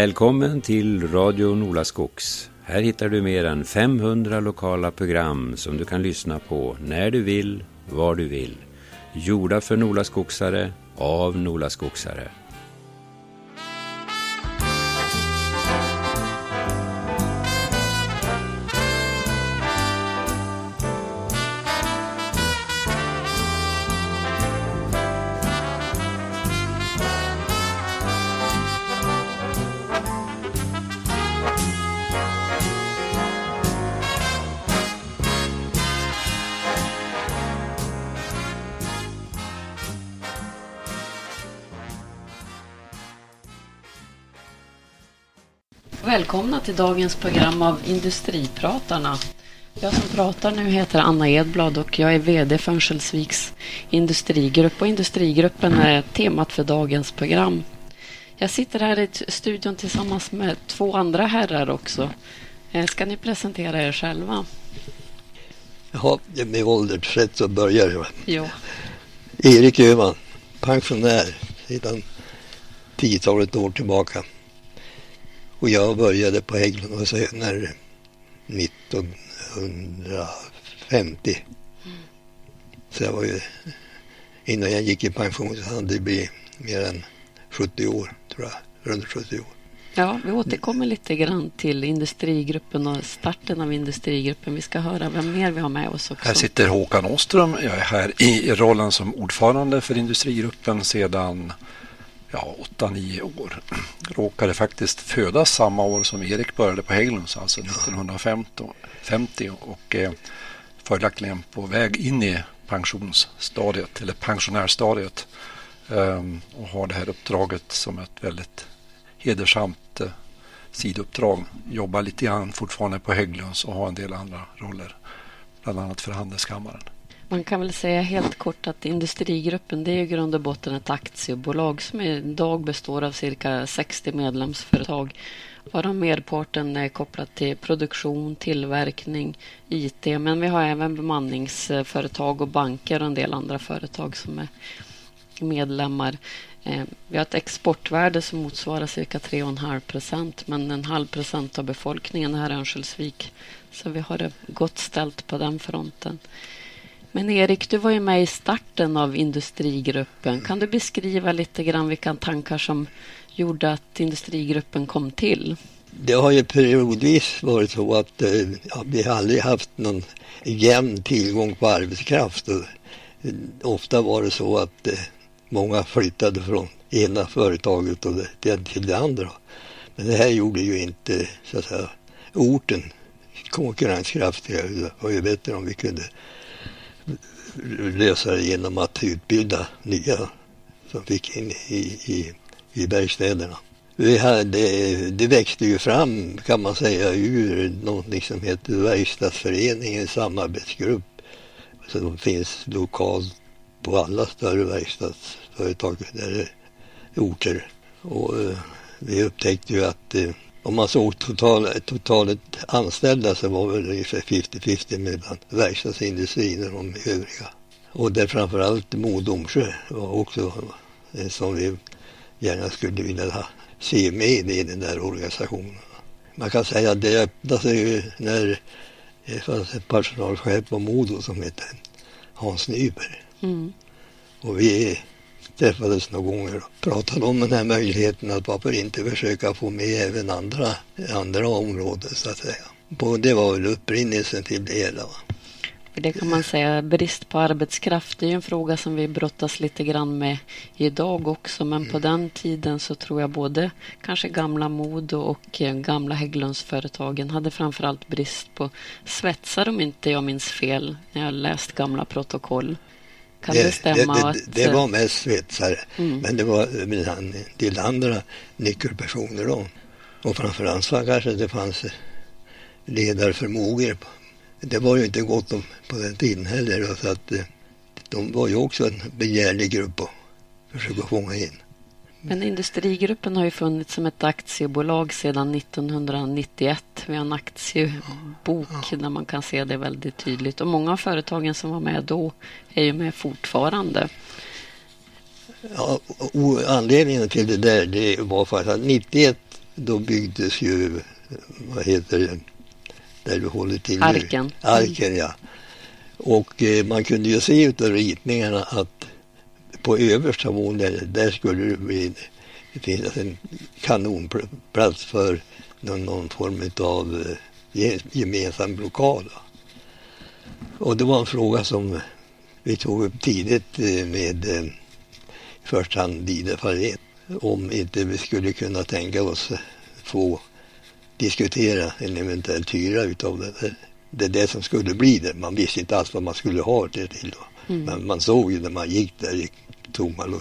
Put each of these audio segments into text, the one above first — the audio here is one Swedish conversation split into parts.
Välkommen till Radio Nolaskogs. Här hittar du mer än 500 lokala program som du kan lyssna på när du vill, var du vill. Gjorda för Nolaskogsare, av Nolaskogsare. Välkomna till dagens program av Industripratarna. Jag som pratar nu heter Anna Edblad och jag är VD för Örnsköldsviks industrigrupp och industrigruppen är temat för dagens program. Jag sitter här i studion tillsammans med två andra herrar också. Eh, ska ni presentera er själva? Ja, med åldersrätt så börjar jag. Jo. Erik Öhman, pensionär sedan tiotalet år tillbaka. Och jag började på Hägglund och Söner 1950. Mm. Så jag var ju, innan jag gick i pension så hade det blivit mer än 70 år, tror jag. Runt 70 år. Ja, vi återkommer lite grann till industrigruppen och starten av industrigruppen. Vi ska höra vem mer vi har med oss också. Här sitter Håkan Åström. Jag är här i rollen som ordförande för industrigruppen sedan ja, 8-9 år. Råkade faktiskt födas samma år som Erik började på Hägglunds, alltså 1950 och eh, följaktligen på väg in i pensionsstadiet eller pensionärstadiet eh, och har det här uppdraget som ett väldigt hedersamt eh, sidouppdrag. Jobbar lite grann fortfarande på Hägglunds och har en del andra roller, bland annat för Handelskammaren. Man kan väl säga helt kort att Industrigruppen det är i grund och botten ett aktiebolag som idag består av cirka 60 medlemsföretag varav merparten är kopplat till produktion, tillverkning, IT men vi har även bemanningsföretag och banker och en del andra företag som är medlemmar. Eh, vi har ett exportvärde som motsvarar cirka 3,5 procent men en halv procent av befolkningen här i Örnsköldsvik. Så vi har det gott ställt på den fronten. Men Erik, du var ju med i starten av Industrigruppen. Kan du beskriva lite grann vilka tankar som gjorde att Industrigruppen kom till? Det har ju periodvis varit så att eh, ja, vi aldrig haft någon jämn tillgång på arbetskraft. Och, eh, ofta var det så att eh, många flyttade från ena företaget och det, till det andra. Men det här gjorde ju inte så att säga, orten konkurrenskraftiga. Det var ju bättre om vi kunde lösa det genom att utbilda nya som fick in i, i, i bergstäderna. Vi hade, det växte ju fram kan man säga ur någonting som heter Verkstadsföreningens samarbetsgrupp som finns lokalt på alla större verkstadsföretag eller orter. Och eh, vi upptäckte ju att eh, om man såg total, totalet anställda så var det ungefär 50-50 mellan verkstadsindustrin och de övriga. Och där framförallt Mo Domsjö var också en som vi gärna skulle vilja ha, se med i den där organisationen. Man kan säga att det öppnade sig när det fanns en personalchef på Modo som hette Hans Nyberg. Mm. Och vi träffades några gånger och pratade om den här möjligheten att varför inte försöka få med även andra, andra områden så att säga. det var väl upprinnelsen till det hela. Va? Det kan man säga, brist på arbetskraft det är en fråga som vi brottas lite grann med idag också. Men på den tiden så tror jag både kanske gamla Modo och eh, gamla Hägglundsföretagen hade framförallt brist på svetsare om inte jag minns fel när jag läst gamla protokoll. Kan det, det stämma? Det, det, det, var mest svetsare, mm. men det var del andra nyckelpersoner då. Och framförallt så kanske det fanns ledarförmågor. Det var ju inte gott om på den tiden heller. Så att eh, de var ju också en begärlig grupp att försöka fånga in. Men Industrigruppen har ju funnits som ett aktiebolag sedan 1991. Vi har en aktiebok ja. där man kan se det väldigt tydligt. Och många av företagen som var med då är ju med fortfarande. Ja, anledningen till det där det var för att 91 då byggdes ju, vad heter det, där du håller till nu. Arken. Arken, ja. Och eh, man kunde ju se utav ritningarna att på översta våningen där skulle det bli det finnas en kanonplats för någon, någon form av eh, gemensam lokal. Och det var en fråga som vi tog upp tidigt eh, med eh, i första hand Dide Faret om inte vi skulle kunna tänka oss få diskutera en eventuell hyra utav det. Det är det som skulle bli det. Man visste inte alls vad man skulle ha det till. Då. Mm. Men man såg ju när man gick där tomma lo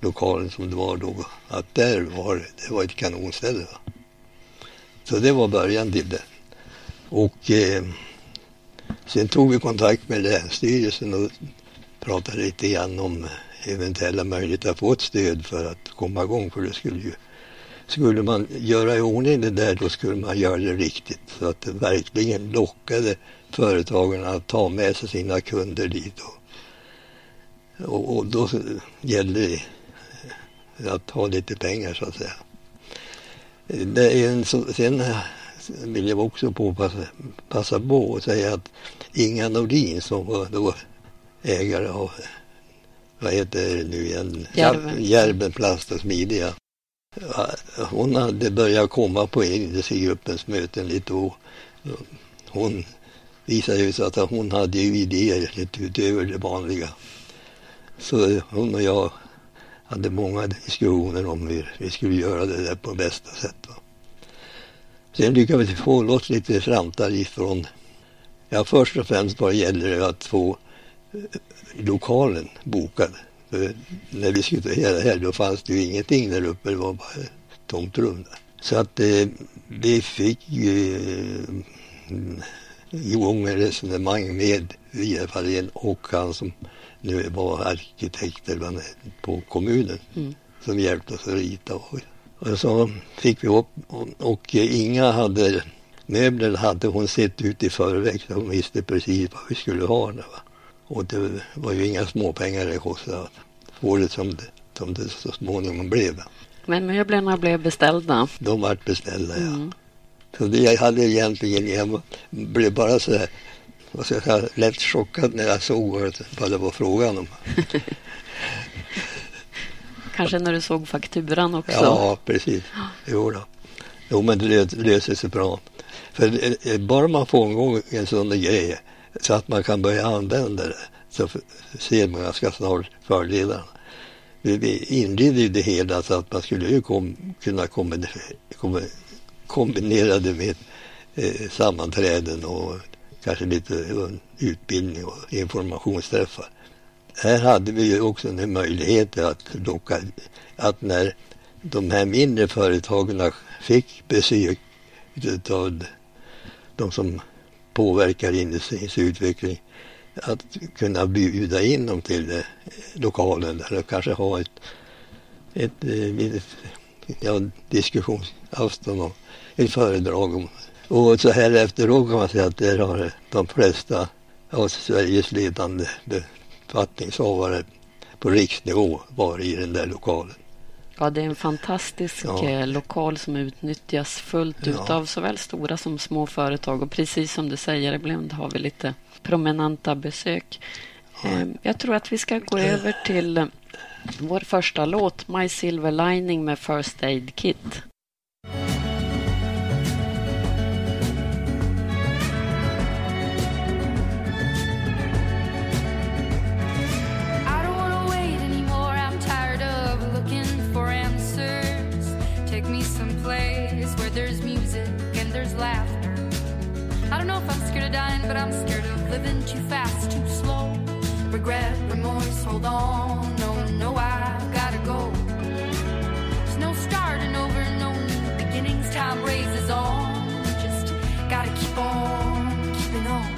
lokalen som det var då att där var det var ett kanonställe. Va? Så det var början till det. Och eh, sen tog vi kontakt med Länsstyrelsen och pratade lite grann om eventuella möjligheter att få ett stöd för att komma igång. För det skulle ju, skulle man göra i ordning det där då skulle man göra det riktigt. Så att det verkligen lockade företagen att ta med sig sina kunder dit. Och, och, och då gällde det att ha lite pengar så att säga. Det är en, sen vill jag också påpassa, passa på och säga att Inga Nordin som var då ägare av vad heter det nu igen? Järven. Järven Plast och Smidiga. Hon hade börjat komma på industrigruppens möten lite och hon visade ju sig att hon hade ju idéer lite utöver det vanliga. Så hon och jag hade många diskussioner om hur vi skulle göra det där på bästa sätt. Va? Sen lyckades vi få loss lite slantar ifrån, ja först och främst vad gäller det att få eh, lokalen bokad. För när vi skulle göra här då fanns det ju ingenting där uppe, det var bara tomt rum. Där. Så att eh, vi fick eh, igång ett resonemang med Vidar Fahlén och han som nu var arkitekt på kommunen mm. som hjälpte oss att rita. Och, och så fick vi upp och, och Inga hade möbler hade hon sett ut i förväg så hon visste precis vad vi skulle ha. Där, va? Och det var ju inga småpengar det kostade att få det som det, som det så småningom blev. Men möblerna blev beställda? De vart beställda, mm. ja. Så det jag hade egentligen, jag blev bara så här, ska jag säga, lätt chockad när jag såg vad det var frågan om. Kanske när du såg fakturan också? Ja, precis. Jo, då. jo men det löser sig bra. För bara man får igång en sån grej så att man kan börja använda det så ser man ganska snart fördelarna. Vi inledde ju det hela så att man skulle ju kom, kunna kombinera, kombinera det med eh, sammanträden och kanske lite utbildning och informationsträffar. Här hade vi ju också en möjlighet att locka, att när de här mindre företagen fick besök av de som påverkar industrins utveckling att kunna bjuda in dem till lokalen där och kanske ha ett, ett, eh, ett, ja, diskussionsafton och ett föredrag. Om. Och så här efteråt kan man säga att där har de flesta av Sveriges ledande befattningshavare på riksnivå varit i den där lokalen. Ja, det är en fantastisk ja. Eh, lokal som utnyttjas fullt ja. ut av såväl stora som små företag. Och precis som du säger, ibland har vi lite prominenta besök. Ja. Ehm, jag tror att vi ska gå över till vår första låt, My Silver Lining med First Aid Kit. But I'm scared of living too fast, too slow. Regret, remorse, hold on. No, no, I've gotta go. There's no starting over, no new beginnings. Time raises on. Just gotta keep on keeping on.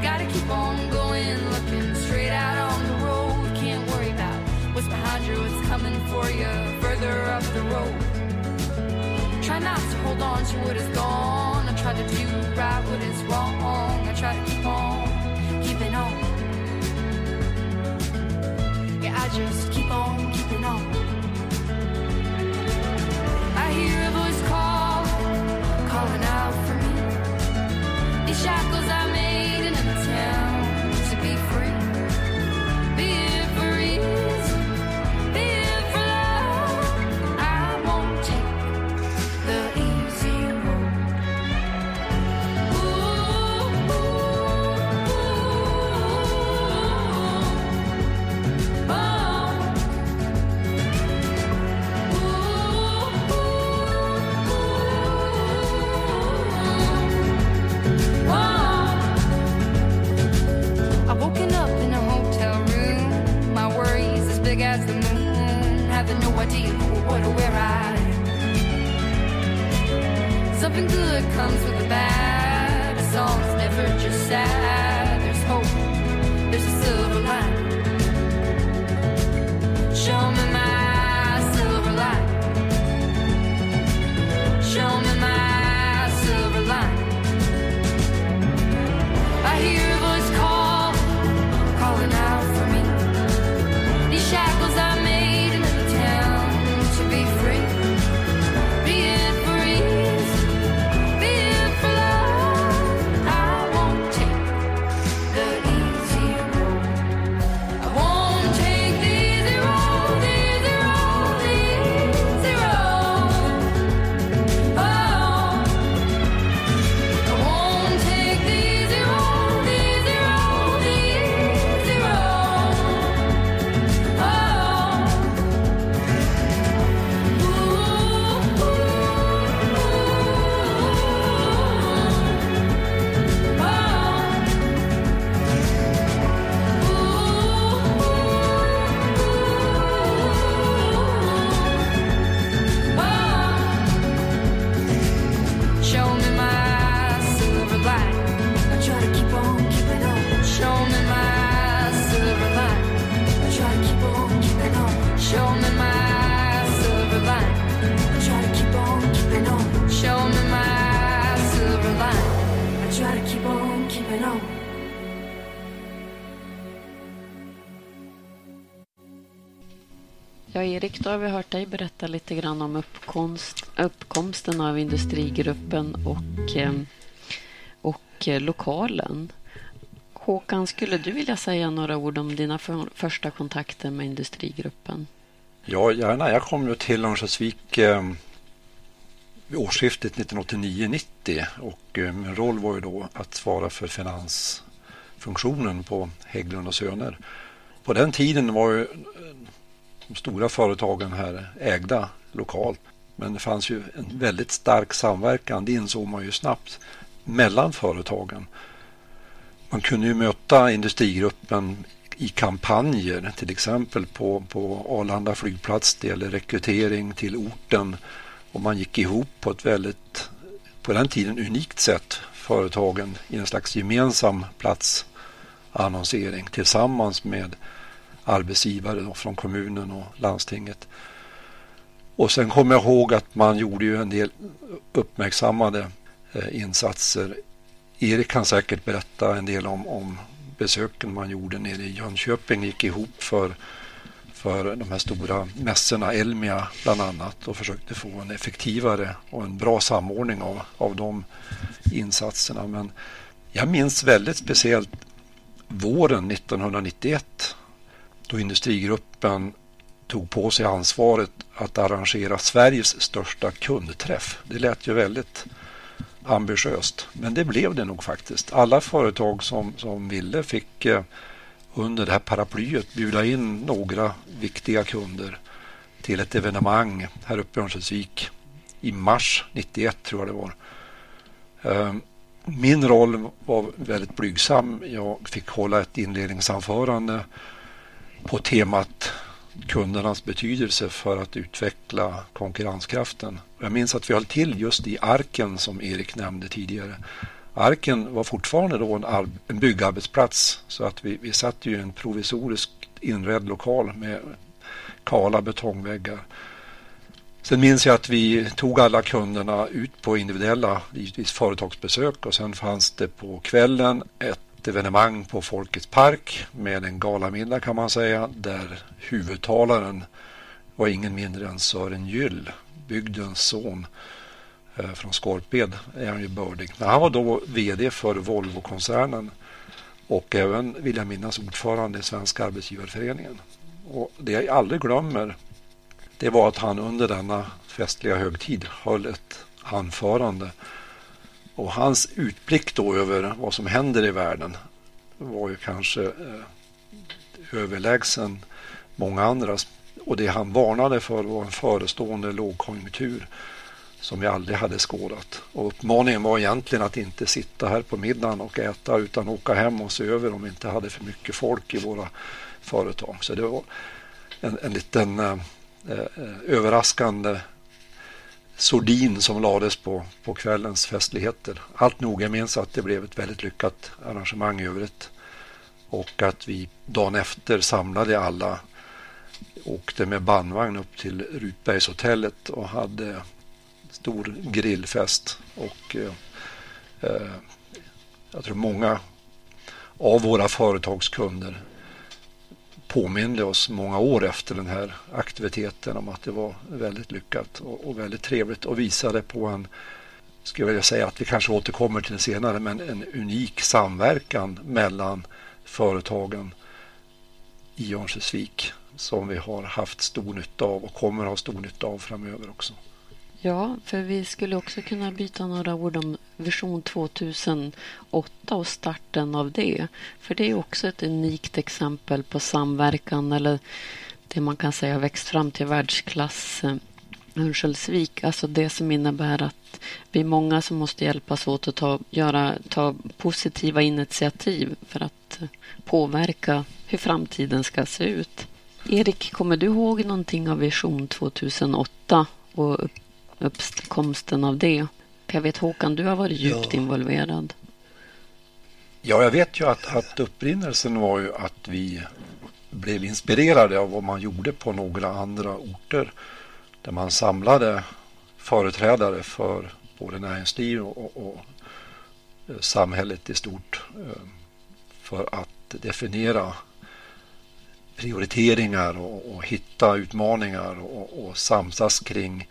Gotta keep on going, looking straight out on the road. Can't worry about what's behind you, what's coming for you further up the road. Try not to hold on to what is gone try to do right what is wrong. I try to keep on keeping on. Yeah, I just keep on keeping on. I hear a voice call, calling out for me. These shackles. Erik, då har vi hört dig berätta lite grann om uppkomst, uppkomsten av industrigruppen och, eh, och eh, lokalen. Håkan, skulle du vilja säga några ord om dina för, första kontakter med industrigruppen? Ja, gärna. Jag kom ju till Örnsköldsvik eh, vid årsskiftet 1989-90 och eh, min roll var ju då att svara för finansfunktionen på Hägglund och Söner. På den tiden var ju de stora företagen här ägda lokalt. Men det fanns ju en väldigt stark samverkan, det insåg man ju snabbt, mellan företagen. Man kunde ju möta industrigruppen i kampanjer, till exempel på, på Arlanda flygplats. Det gäller rekrytering till orten och man gick ihop på ett väldigt, på den tiden unikt sätt, företagen i en slags gemensam platsannonsering tillsammans med arbetsgivare då, från kommunen och landstinget. Och sen kommer jag ihåg att man gjorde ju en del uppmärksammade eh, insatser. Erik kan säkert berätta en del om, om besöken man gjorde nere i Jönköping. gick ihop för, för de här stora mässorna, Elmia bland annat och försökte få en effektivare och en bra samordning av, av de insatserna. Men jag minns väldigt speciellt våren 1991 då industrigruppen tog på sig ansvaret att arrangera Sveriges största kundträff. Det lät ju väldigt ambitiöst, men det blev det nog faktiskt. Alla företag som, som ville fick eh, under det här paraplyet bjuda in några viktiga kunder till ett evenemang här uppe i Örnsköldsvik i mars 91 tror jag det var. Ehm, min roll var väldigt blygsam. Jag fick hålla ett inledningsanförande på temat kundernas betydelse för att utveckla konkurrenskraften. Jag minns att vi höll till just i Arken som Erik nämnde tidigare. Arken var fortfarande då en, en byggarbetsplats så att vi, vi satt ju i en provisorisk inredd lokal med kala betongväggar. Sen minns jag att vi tog alla kunderna ut på individuella givetvis företagsbesök och sen fanns det på kvällen ett ett evenemang på Folkets park med en galamiddag kan man säga där huvudtalaren var ingen mindre än Sören Gyll, bygdens son eh, från Skorped är han ju bördig. Men han var då vd för Volvo-koncernen och även, vill jag minnas, ordförande i Svenska arbetsgivarföreningen. Och det jag aldrig glömmer det var att han under denna festliga högtid höll ett anförande och hans utblick då över vad som händer i världen var ju kanske eh, överlägsen många andras. Och det han varnade för var en förestående lågkonjunktur som vi aldrig hade skådat. Och uppmaningen var egentligen att inte sitta här på middagen och äta utan åka hem och se över om vi inte hade för mycket folk i våra företag. Så det var en, en liten eh, eh överraskande sordin som lades på, på kvällens festligheter. Allt nog, jag minns att det blev ett väldigt lyckat arrangemang i övrigt. Och att vi dagen efter samlade alla, åkte med bandvagn upp till Rutbergshotellet och hade stor grillfest. Och eh, eh, jag tror många av våra företagskunder påminde oss många år efter den här aktiviteten om att det var väldigt lyckat och, och väldigt trevligt och visade på en, skulle jag vilja säga att vi kanske återkommer till det senare, men en unik samverkan mellan företagen i Örnsköldsvik som vi har haft stor nytta av och kommer ha stor nytta av framöver också. Ja, för vi skulle också kunna byta några ord om Vision 2008 och starten av det. För det är också ett unikt exempel på samverkan eller det man kan säga växt fram till världsklass eh, Örnsköldsvik. Alltså det som innebär att vi är många som måste hjälpas åt att ta, göra, ta positiva initiativ för att eh, påverka hur framtiden ska se ut. Erik, kommer du ihåg någonting av Vision 2008 och uppkomsten av det? Jag vet Håkan, du har varit djupt ja. involverad. Ja, jag vet ju att, att upprinnelsen var ju att vi blev inspirerade av vad man gjorde på några andra orter där man samlade företrädare för både näringsliv och, och, och eh, samhället i stort eh, för att definiera prioriteringar och, och hitta utmaningar och, och samsas kring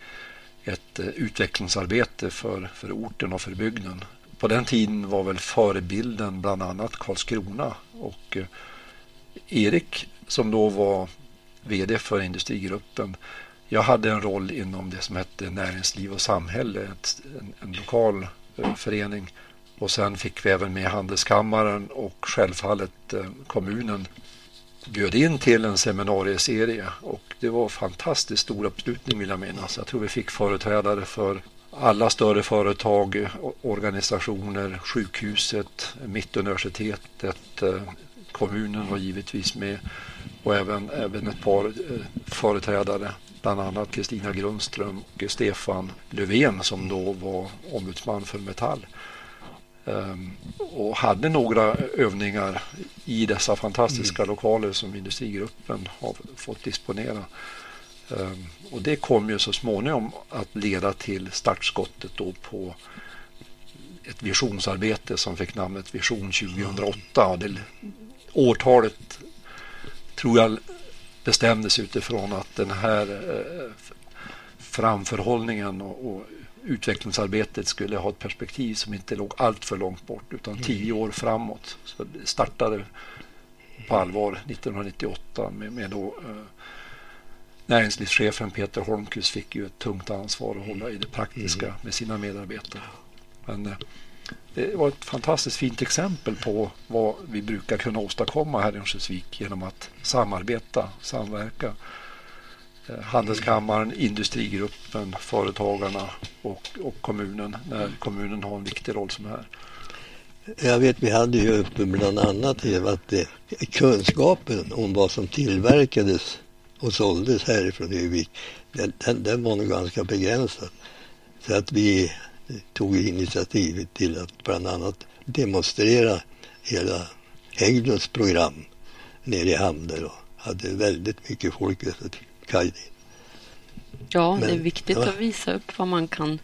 ett eh, utvecklingsarbete för, för orten och för bygden. På den tiden var väl förebilden bland annat Karlskrona och eh, Erik som då var VD för Industrigruppen. Jag hade en roll inom det som hette Näringsliv och samhälle, ett, en, en lokal eh, förening. Och sen fick vi även med Handelskammaren och självfallet kommunen bjöd in till en seminarieserie och det var fantastiskt stor uppslutning vill jag minnas. Jag tror vi fick företrädare för alla större företag, organisationer, sjukhuset, Mittuniversitetet, eh, kommunen var givetvis med och även, även ett par eh, företrädare, bland annat Kristina Grundström och Stefan Löfven som då var ombudsman för Metall. Ehm, och hade några övningar i dessa fantastiska mm. lokaler som industrigruppen har fått disponera. Ehm, och det kom ju så småningom att leda till startskottet då på ett visionsarbete som fick namnet Vision 2008. Och det, årtalet tror jag bestämdes utifrån att den här eh, framförhållningen och, och utvecklingsarbetet skulle ha ett perspektiv som inte låg allt för långt bort utan mm. tio år framåt. Så det startade på allvar 1998 med, med då, eh, näringslivschefen Peter Holmqvist fick ju ett tungt ansvar att hålla i det praktiska mm. med sina medarbetare. Men eh, det var ett fantastiskt fint exempel på vad vi brukar kunna åstadkomma här i Örnsköldsvik genom att samarbeta, samverka Eh, handelskammaren, Industrigruppen, Företagarna och, och kommunen när kommunen har en viktig roll som här. Jag vet, vi hade ju uppe bland annat att det, kunskapen om vad som tillverkades och såldes härifrån Övik, den, den, den var nog ganska begränsad. Så att vi tog initiativet till att bland annat demonstrera hela Hägglunds program nere i hamnen och hade väldigt mycket folk Kaidi. Ja, Men, det är viktigt ja. att visa upp vad man kan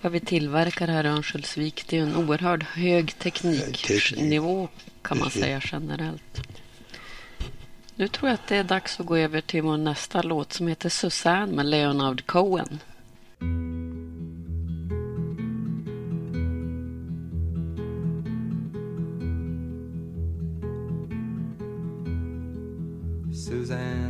vad vi tillverkar här i Örnsköldsvik. Det är en oerhört hög tekniknivå kan man säga generellt. Nu tror jag att det är dags att gå över till vår nästa låt som heter Susanne med Leonard Cohen. Suzanne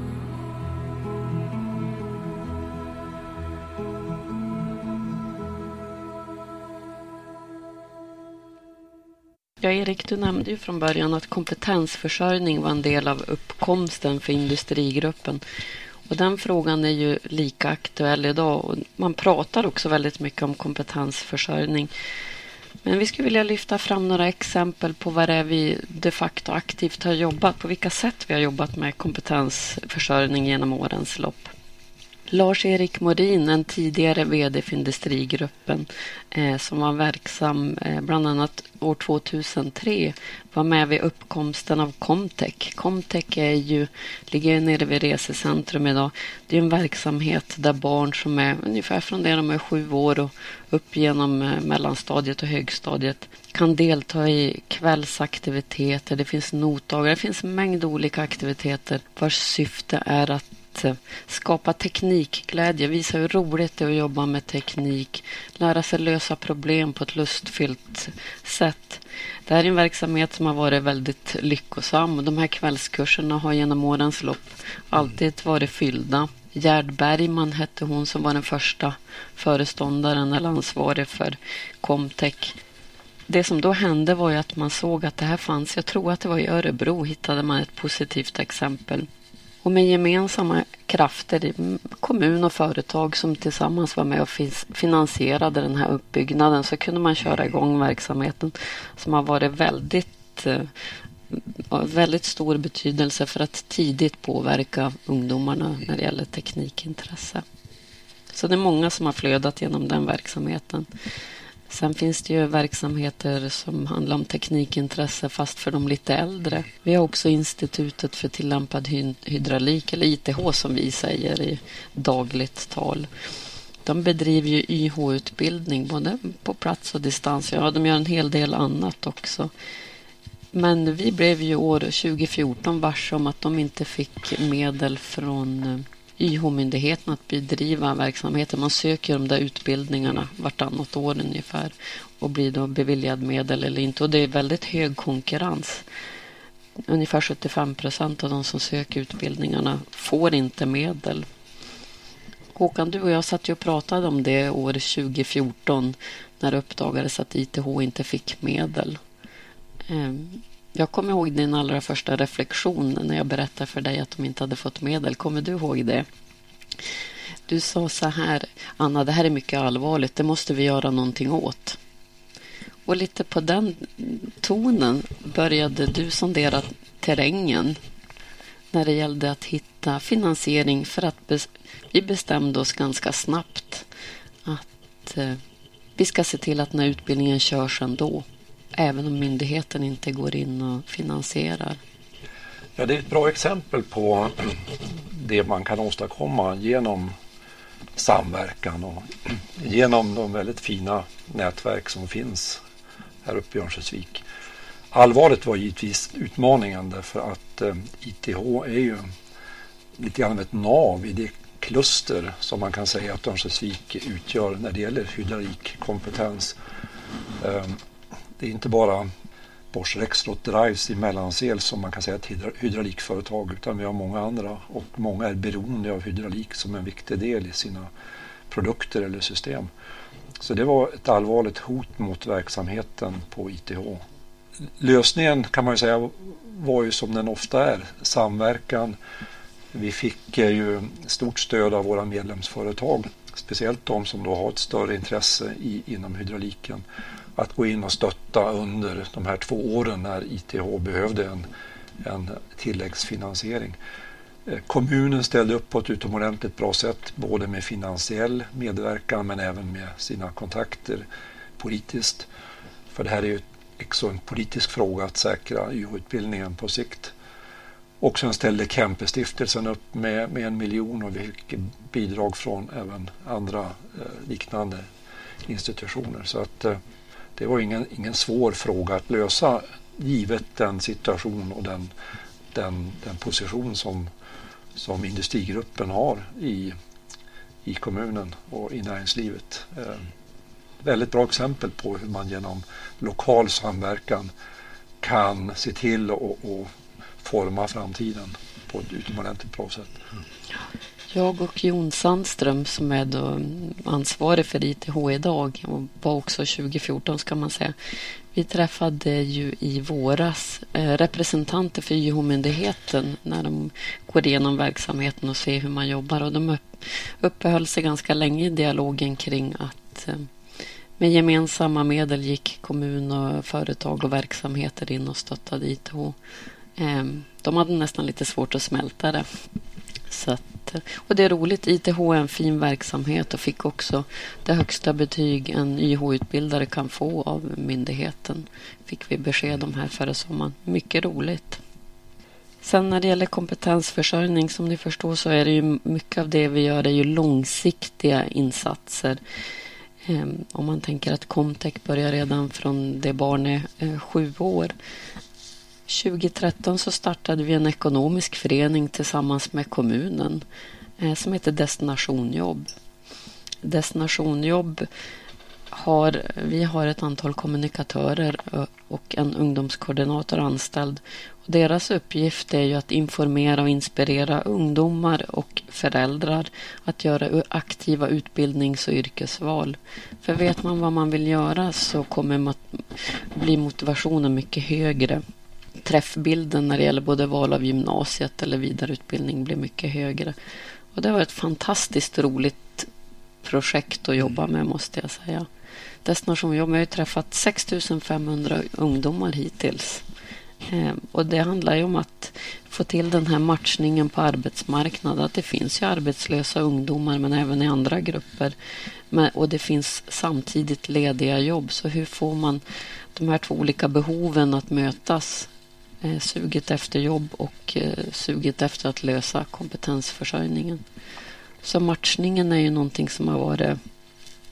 Ja, Erik, du nämnde ju från början att kompetensförsörjning var en del av uppkomsten för industrigruppen. Och den frågan är ju lika aktuell idag och man pratar också väldigt mycket om kompetensförsörjning. Men vi skulle vilja lyfta fram några exempel på vad det är vi de facto aktivt har jobbat, på vilka sätt vi har jobbat med kompetensförsörjning genom årens lopp. Lars-Erik Morin, en tidigare VD för Industrigruppen eh, som var verksam eh, bland annat år 2003 var med vid uppkomsten av Comtech. Comtech är ju, ligger nere vid Resecentrum idag. Det är en verksamhet där barn som är ungefär från det de är sju år och upp genom eh, mellanstadiet och högstadiet kan delta i kvällsaktiviteter. Det finns notdagar, det finns en mängd olika aktiviteter vars syfte är att Eh, skapa teknikglädje, visa hur roligt det är att jobba med teknik, lära sig lösa problem på ett lustfyllt sätt. Det här är en verksamhet som har varit väldigt lyckosam och de här kvällskurserna har genom årens lopp alltid varit fyllda. Gerd Bergman hette hon som var den första föreståndaren eller ansvarig för Comtech. Det som då hände var ju att man såg att det här fanns, jag tror att det var i Örebro, hittade man ett positivt exempel och med gemensamma krafter, i kommun och företag som tillsammans var med och finansierade den här uppbyggnaden så kunde man köra igång verksamheten som har varit väldigt eh, väldigt stor betydelse för att tidigt påverka ungdomarna när det gäller teknikintresse. Så det är många som har flödat genom den verksamheten. Sen finns det ju verksamheter som handlar om teknikintresse fast för de lite äldre. Vi har också Institutet för tillämpad hydraulik, eller ITH som vi säger i dagligt tal. de bedriver ju YH-utbildning både på plats och distans. Ja, de gör en hel del annat också. Men vi blev ju år 2014 varse om att de inte fick medel från eh, YH-myndigheten att bedriva verksamheten. Man söker de där utbildningarna vartannat år ungefär och blir då beviljad medel eller inte. Och det är väldigt hög konkurrens. Ungefär 75 procent av de som söker utbildningarna får inte medel. Håkan, du och jag satt ju och pratade om det år 2014 när det uppdagades att ITH inte fick medel. Ehm, jag kommer ihåg din allra första reflektion när jag berättade för dig att de inte hade fått medel. Kommer du ihåg det? Du sa så här, Anna, det här är mycket allvarligt. Det måste vi göra någonting åt. Och lite på den tonen började du sondera terrängen när det gällde att hitta finansiering för att bes vi bestämde oss ganska snabbt att eh, vi ska se till att den här utbildningen körs ändå även om myndigheten inte går in och finansierar. Ja, det är ett bra exempel på det man kan åstadkomma genom samverkan och genom de väldigt fina nätverk som finns här uppe i Örnsköldsvik. Allvaret var givetvis utmaningen därför att eh, ITH är ju lite grann ett nav i det kluster som man kan säga att Örnsköldsvik utgör när det gäller hydraulikkompetens. Eh, det är inte bara Bosch Rexroth Drives i Mellansel som man kan säga är ett hydraulikföretag utan vi har många andra och många är beroende av hydraulik som en viktig del i sina produkter eller system. Så det var ett allvarligt hot mot verksamheten på ITH. Lösningen kan man ju säga var ju som den ofta är, samverkan. Vi fick eh, ju stort stöd av våra medlemsföretag, speciellt de som då har ett större intresse i, inom hydrauliken att gå in och stötta under de här två åren när ITH behövde en, en tilläggsfinansiering. Eh, kommunen ställde upp på ett utomordentligt bra sätt, både med finansiell medverkan men även med sina kontakter politiskt. För det här är ju också en politisk fråga att säkra YH-utbildningen på sikt. Och sen ställde Kempe-stiftelsen upp med, med en miljon och vi fick bidrag från även andra eh, liknande institutioner. Så att eh, det var ingen, ingen svår fråga att lösa givet den situation och den, den, den position som, som industrigruppen har i, i kommunen och i näringslivet. Eh, väldigt bra exempel på hur man genom lokal samverkan kan se till att forma framtiden på ett utomordentligt bra sätt. Mm. Jag och Jon Sandström som är då ansvarig för ITH idag och var också 2014 ska man säga. Vi träffade ju i våras eh, representanter för YH-myndigheten när de går igenom verksamheten och ser hur man jobbar. Och de uppehöll sig ganska länge i dialogen kring att eh, med gemensamma medel gick kommun och företag och verksamheter in och stöttade ITH. Ehm, de hade nästan lite svårt att smälta det. Så att eh, och det är roligt. ITH är en fin verksamhet och fick också det högsta betyg en YH-utbildare kan få av myndigheten. Fick vi besked om här förra sommaren. Mycket roligt. Sen när det gäller kompetensförsörjning som ni förstår så är det ju mycket av det vi gör är ju långsiktiga insatser. Ehm, om man tänker att Comtech börjar redan från det barn är eh, sju år 2013 så startade vi en ekonomisk förening tillsammans med kommunen eh, som heter Destinationjobb. Destinationjobb har, vi har ett antal kommunikatörer och en ungdomskoordinator anställd. Och deras uppgift är ju att informera och inspirera ungdomar och föräldrar att göra aktiva utbildnings och yrkesval. För vet man vad man vill göra så kommer bli motivationen mycket högre träffbilden när det gäller både val av gymnasiet eller vidareutbildning blir mycket högre. Och det var ett fantastiskt roligt projekt att jobba med måste jag säga. Destination Jobb, jag har ju träffat 6 500 ungdomar hittills. Ehm, och det handlar ju om att få till den här matchningen på arbetsmarknaden. Att det finns ju arbetslösa ungdomar men även i andra grupper. Men, och det finns samtidigt lediga jobb. Så hur får man de här två olika behoven att mötas suget efter jobb och eh, suget efter att lösa kompetensförsörjningen. Så matchningen är ju någonting som har varit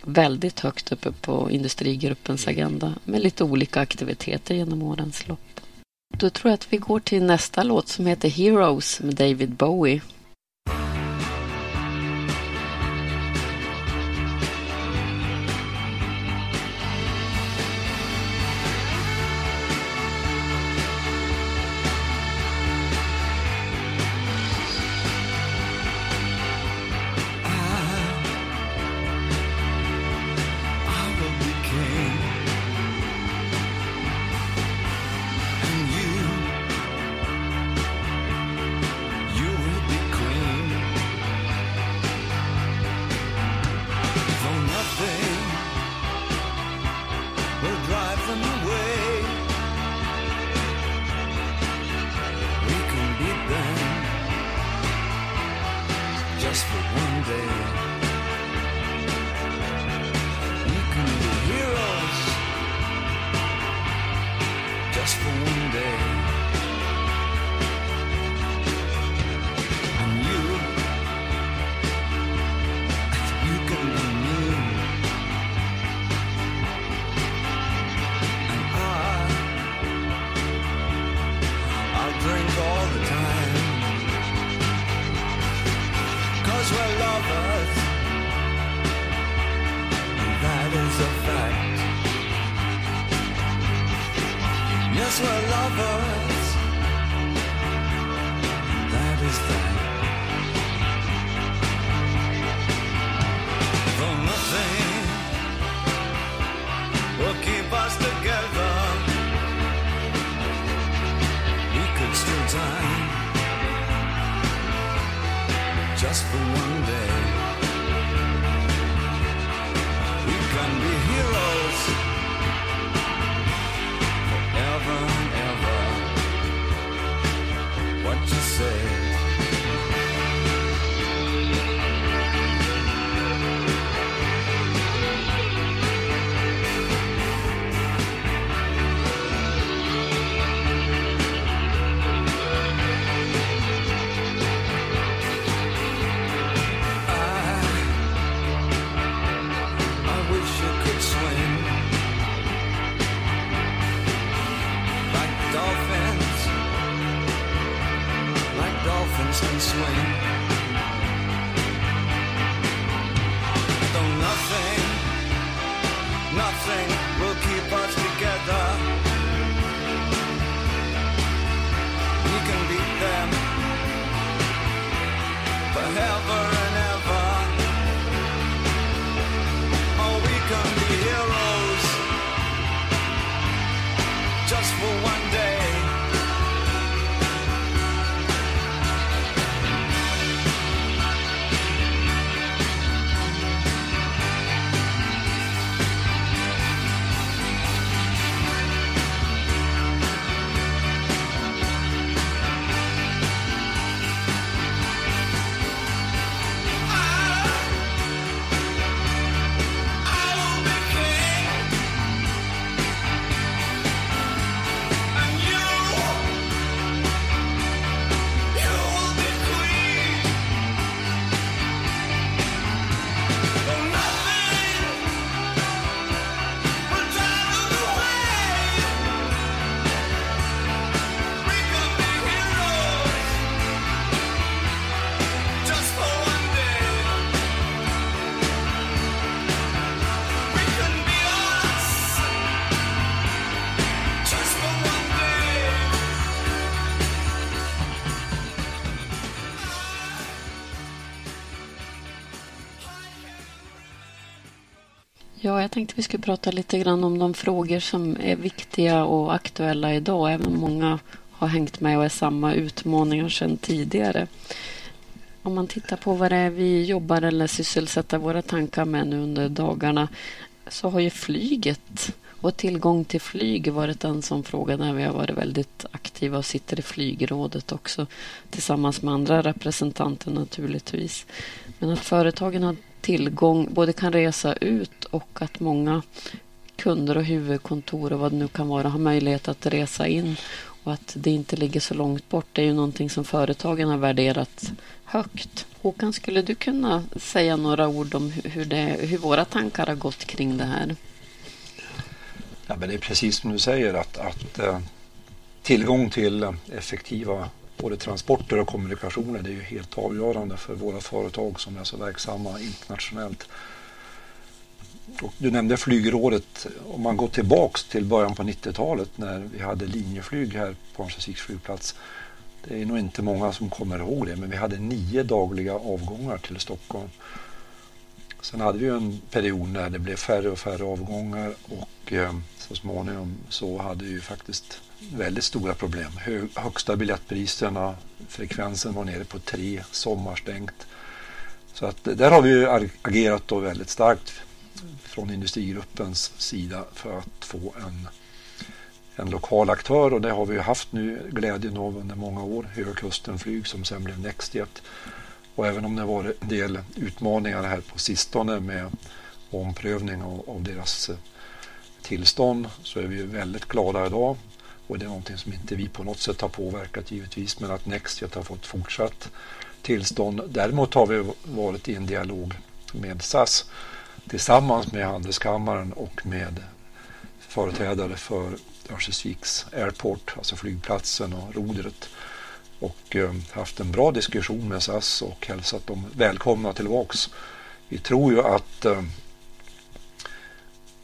väldigt högt uppe på industrigruppens agenda med lite olika aktiviteter genom årens lopp. Då tror jag att vi går till nästa låt som heter Heroes med David Bowie. Ja, jag tänkte vi skulle prata lite grann om de frågor som är viktiga och aktuella idag, även om många har hängt med och är samma utmaningar sedan tidigare. Om man tittar på vad det är vi jobbar eller sysselsätter våra tankar med nu under dagarna så har ju flyget och tillgång till flyg varit en sån fråga där vi har varit väldigt aktiva och sitter i flygrådet också tillsammans med andra representanter naturligtvis. Men att företagen har tillgång, både kan resa ut och att många kunder och huvudkontor och vad det nu kan vara har möjlighet att resa in och att det inte ligger så långt bort. Det är ju någonting som företagen har värderat högt. Håkan, skulle du kunna säga några ord om hur, det, hur våra tankar har gått kring det här? Ja, men det är precis som du säger att, att eh, tillgång till effektiva både transporter och kommunikationer det är ju helt avgörande för våra företag som är så verksamma internationellt. Och du nämnde flygrådet. Om man går tillbaks till början på 90-talet när vi hade linjeflyg här på Örnsköldsviks flygplats. Det är nog inte många som kommer ihåg det, men vi hade nio dagliga avgångar till Stockholm. Sen hade vi en period när det blev färre och färre avgångar och eh, så småningom så hade vi faktiskt väldigt stora problem. Hög, högsta biljettpriserna, frekvensen var nere på tre, sommarstängt. Så att eh, där har vi agerat då väldigt starkt från industrigruppens sida för att få en, en lokal aktör och det har vi haft nu glädjen av under många år. Höga Kusten Flyg som sen blev Nextjet. Och även om det var en del utmaningar här på sistone med omprövning av, av deras eh, tillstånd så är vi väldigt glada idag och det är någonting som inte vi på något sätt har påverkat givetvis men att Nextjet har fått fortsatt tillstånd. Däremot har vi varit i en dialog med SAS tillsammans med Handelskammaren och med företrädare för Örnsköldsviks Airport, alltså flygplatsen och rodret och eh, haft en bra diskussion med SAS och hälsat dem välkomna tillbaks. Vi tror ju att eh,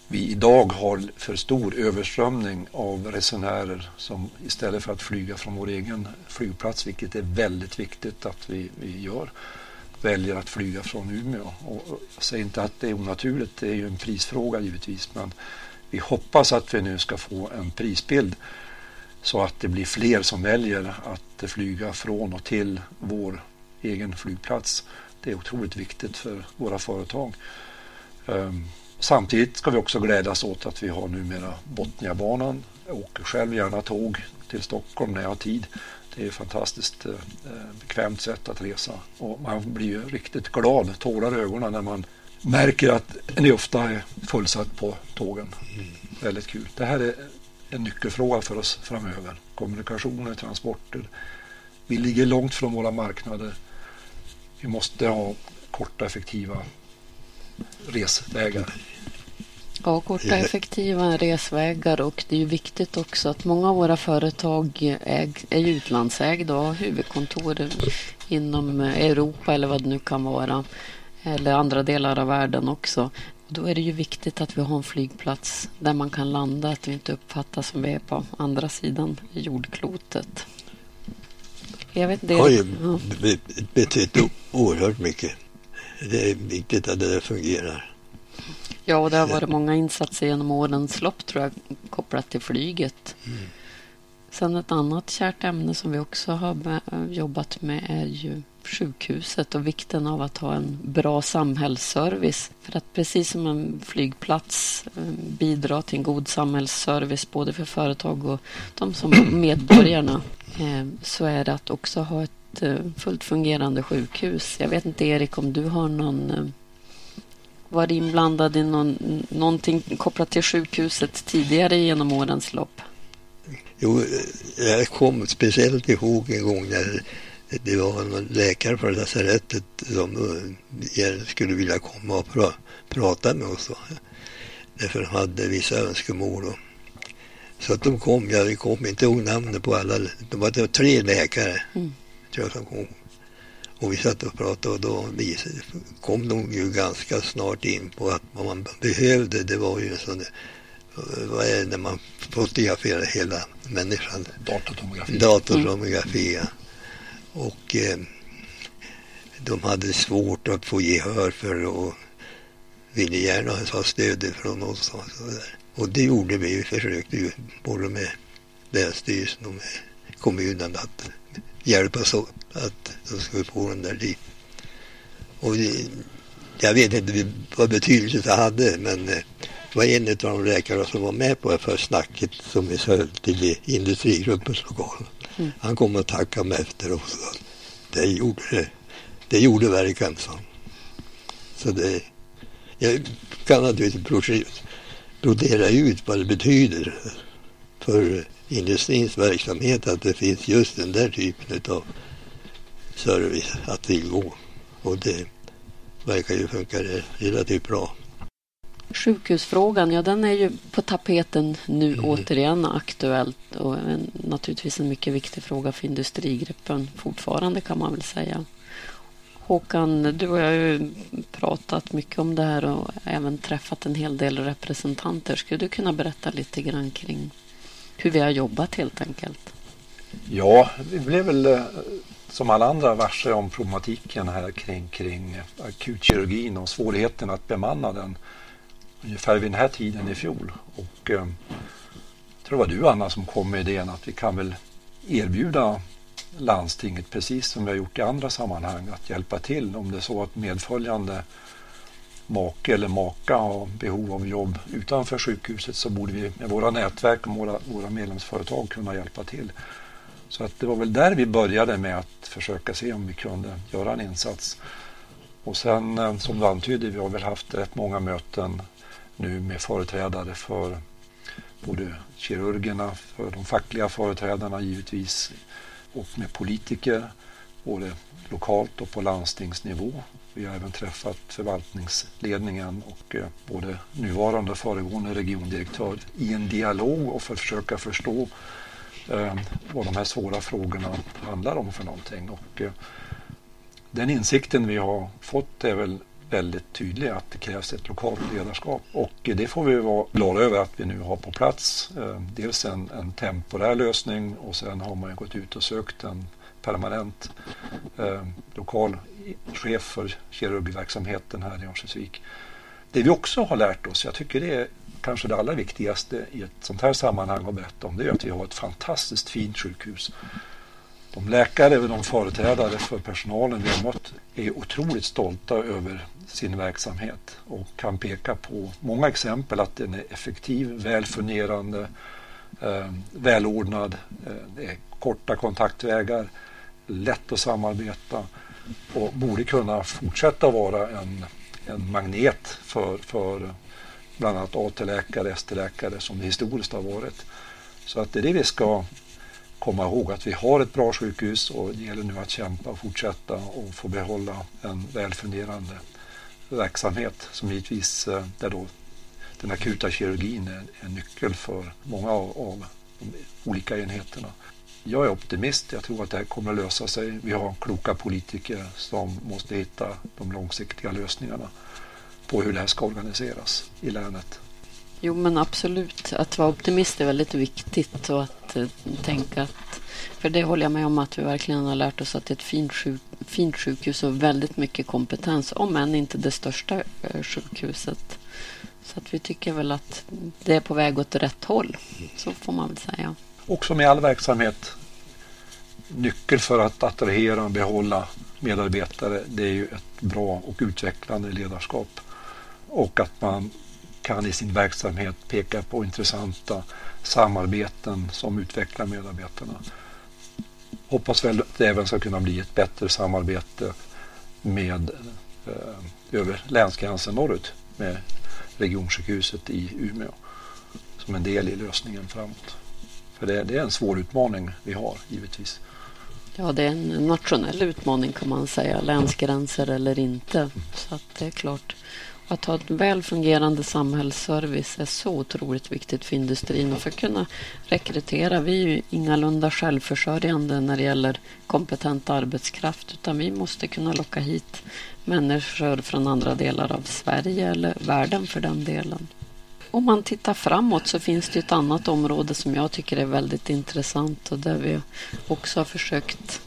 vi idag har för stor överströmning av resenärer som istället för att flyga från vår egen flygplats, vilket är väldigt viktigt att vi, vi gör, väljer att flyga från Umeå. Och jag säger inte att det är onaturligt, det är ju en prisfråga givetvis, men vi hoppas att vi nu ska få en prisbild så att det blir fler som väljer att flyga från och till vår egen flygplats. Det är otroligt viktigt för våra företag. Ehm, Samtidigt ska vi också glädjas åt att vi har numera Botniabanan. Jag åker själv gärna tåg till Stockholm när jag har tid. Det är ett fantastiskt eh, bekvämt sätt att resa och man blir ju riktigt glad, tårar i ögonen när man märker att det ofta är fullsatt på tågen. Mm. Väldigt kul. Det här är en nyckelfråga för oss framöver. Kommunikationer, transporter. Vi ligger långt från våra marknader. Vi måste ha korta effektiva resvägar. Ja, korta effektiva resvägar och det är ju viktigt också att många av våra företag äg, är utlandsägda och har huvudkontor inom Europa eller vad det nu kan vara eller andra delar av världen också. Då är det ju viktigt att vi har en flygplats där man kan landa, att vi inte uppfattas som vi är på andra sidan jordklotet. Jag vet, det har ju betytt oerhört mycket det är viktigt att det där fungerar. Ja, och det har varit många insatser genom årens lopp tror jag kopplat till flyget. Mm. Sen ett annat kärt ämne som vi också har jobbat med är ju sjukhuset och vikten av att ha en bra samhällsservice. För att precis som en flygplats eh, bidra till en god samhällsservice både för företag och de som medborgarna eh, så är det att också ha ett ett eh, fullt fungerande sjukhus. Jag vet inte Erik om du har någon eh, varit inblandad i någon, någonting kopplat till sjukhuset tidigare genom årens lopp? Jo, jag kom speciellt ihåg en gång när det var någon läkare på lasarettet som eh, skulle vilja komma och pra, prata med oss. Därför de hade vissa önskemål. Och, så att de kom, jag kom inte ihåg namnet på alla, det var tre läkare. Mm jag som kom. Och vi satt och pratade och då kom de ju ganska snart in på att vad man behövde det var ju en sån vad är det när man fotograferar hela människan? Datortomografi. Datortomografi, ja. Och eh, de hade svårt att få gehör för och ville gärna ha stöd från oss. Och, så där. och det gjorde vi. Vi försökte ju både med Länsstyrelsen och med kommunen att hjälpas åt att de skulle få den där dit. Och jag vet inte vad betydelse det hade men eh, det var en av de läkare som var med på det för snacket som vi höll till industrigruppens lokal. Mm. Han kom och tackade mig efteråt. Så det gjorde det. Det gjorde verkan, så. Så det, jag kan naturligtvis brodera ut vad det betyder för industrins verksamhet att det finns just den där typen av service att tillgå. Och det verkar ju funka relativt bra. Sjukhusfrågan, ja den är ju på tapeten nu Mm. återigen aktuellt och en, naturligtvis en mycket viktig fråga för industrigruppen fortfarande kan man väl säga. Håkan, du och jag har ju pratat mycket om det här och även träffat en hel del representanter. Skulle du kunna berätta lite grann kring hur vi har jobbat helt enkelt? Ja, vi blev väl eh, som alla andra varse om problematiken här kring, kring akutkirurgin och svårigheten att bemanna den ungefär vid den här tiden i fjol. Och, eh, jag tror det var du Anna som kom med idén att vi kan väl erbjuda landstinget precis som vi har gjort i andra sammanhang att hjälpa till om det är så att medföljande make eller maka har behov av jobb utanför sjukhuset så borde vi med våra nätverk och våra, våra medlemsföretag kunna hjälpa till. Så att det var väl där vi började med att försöka se om vi kunde göra en insats. Och sen eh, som du antydde, vi har väl haft rätt många möten nu med företrädare för både kirurgerna, för de fackliga företrädarna givetvis och med politiker både lokalt och på landstingsnivå. Vi har även träffat förvaltningsledningen och eh, både nuvarande och föregående regiondirektör i en dialog och för att försöka förstå eh, vad de här svåra frågorna handlar om för någonting. Och, eh, den insikten vi har fått är väl väldigt tydlig att det krävs ett lokalt ledarskap och det får vi vara glada över att vi nu har på plats. Dels en, en temporär lösning och sen har man ju gått ut och sökt en permanent eh, lokal chef för kirurgverksamheten här i Örnsköldsvik. Det vi också har lärt oss, jag tycker det är kanske det allra viktigaste i ett sånt här sammanhang att berätta om, det är att vi har ett fantastiskt fint sjukhus. De läkare och de företrädare för personalen vi har mött är otroligt stolta över sin verksamhet och kan peka på många exempel att den är effektiv, väl fungerande, eh, välordnad, eh, det är korta kontaktvägar, lätt att samarbeta och borde kunna fortsätta vara en, en magnet för, för bland annat AT-läkare, ST-läkare som det historiskt har varit. Så att det är det vi ska komma ihåg att vi har ett bra sjukhus och det gäller nu att kämpa och fortsätta och få behålla en välfungerande verksamhet som givetvis eh, där då den akuta kirurgin är en nyckel för många av, av de olika enheterna. Jag är optimist. Jag tror att det här kommer att lösa sig. Vi har kloka politiker som måste hitta de långsiktiga lösningarna på hur det här ska organiseras i länet. Jo, men absolut. Att vara optimist är väldigt viktigt och att eh, tänka att... För det håller jag med om att vi verkligen har lärt oss att det är ett fint, sjuk, fint sjukhus och väldigt mycket kompetens, om än inte det största eh, sjukhuset. Så att vi tycker väl att det är på väg åt rätt håll. Så får man väl säga. Också med all verksamhet, nyckel för att attrahera och behålla medarbetare, det är ju ett bra och utvecklande ledarskap. Och att man kan i sin verksamhet peka på intressanta samarbeten som utvecklar medarbetarna. Hoppas väl att det även ska kunna bli ett bättre samarbete med eh, över länsgränsen norrut med regionsjukhuset i Umeå som en del i lösningen framåt. För det, det är en svår utmaning vi har givetvis. Ja, det är en nationell utmaning kan man säga, länsgränser eller inte. Så att det är klart. Att ha ett väl fungerande samhällsservice är så otroligt viktigt för industrin och för att kunna rekrytera. Vi är ju ingalunda självförsörjande när det gäller kompetent arbetskraft utan vi måste kunna locka hit människor från andra delar av Sverige eller världen för den delen. Om man tittar framåt så finns det ett annat område som jag tycker är väldigt intressant och där vi också har försökt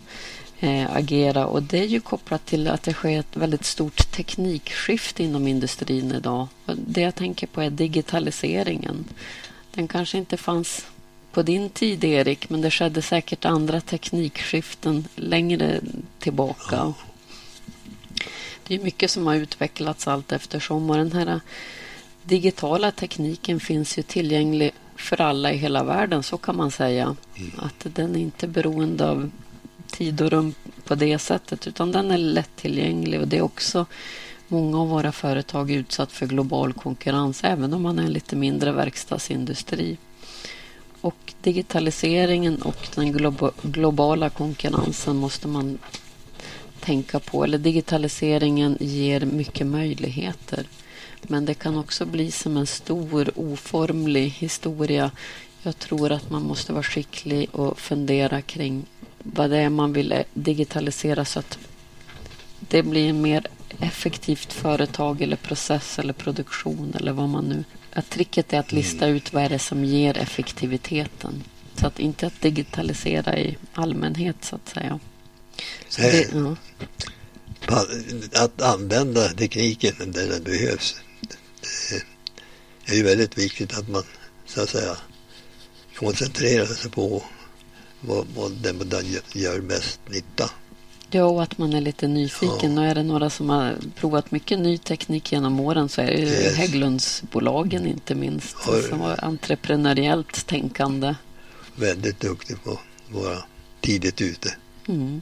eh, agera och det är ju kopplat till att det sker ett väldigt stort teknikskifte inom industrin idag. Det jag tänker på är digitaliseringen. Den kanske inte fanns på din tid, Erik, men det skedde säkert andra teknikskiften längre tillbaka. Det är mycket som har utvecklats allt eftersom och den här digitala tekniken finns ju tillgänglig för alla i hela världen, så kan man säga. Att den är inte beroende av tid och rum på det sättet, utan den är lättillgänglig och det är också många av våra företag utsatt för global konkurrens, även om man är en lite mindre verkstadsindustri. Och digitaliseringen och den globa globala konkurrensen måste man tänka på. Eller digitaliseringen ger mycket möjligheter. Men det kan också bli som en stor oformlig historia. Jag tror att man måste vara skicklig och fundera kring vad det är man vill digitalisera så att det blir en mer effektivt företag eller process eller produktion eller vad man nu... Att tricket är att lista Mm. ut vad är det som ger effektiviteten. Så att inte att digitalisera i allmänhet så att säga. Så Nej. det, ja. Att använda tekniken där den behövs. Det är ju väldigt viktigt att man så att säga koncentrerar sig på vad, vad den den gör- mest nytta. ja, och att man är lite nyfiken. Ja. Och är det några som har provat mycket ny teknik genom åren så är det ju Yes. Hägglundsbolagen inte minst. Har- Som har entreprenöriellt tänkande. Väldigt duktig på att vara tidigt ute. Mm.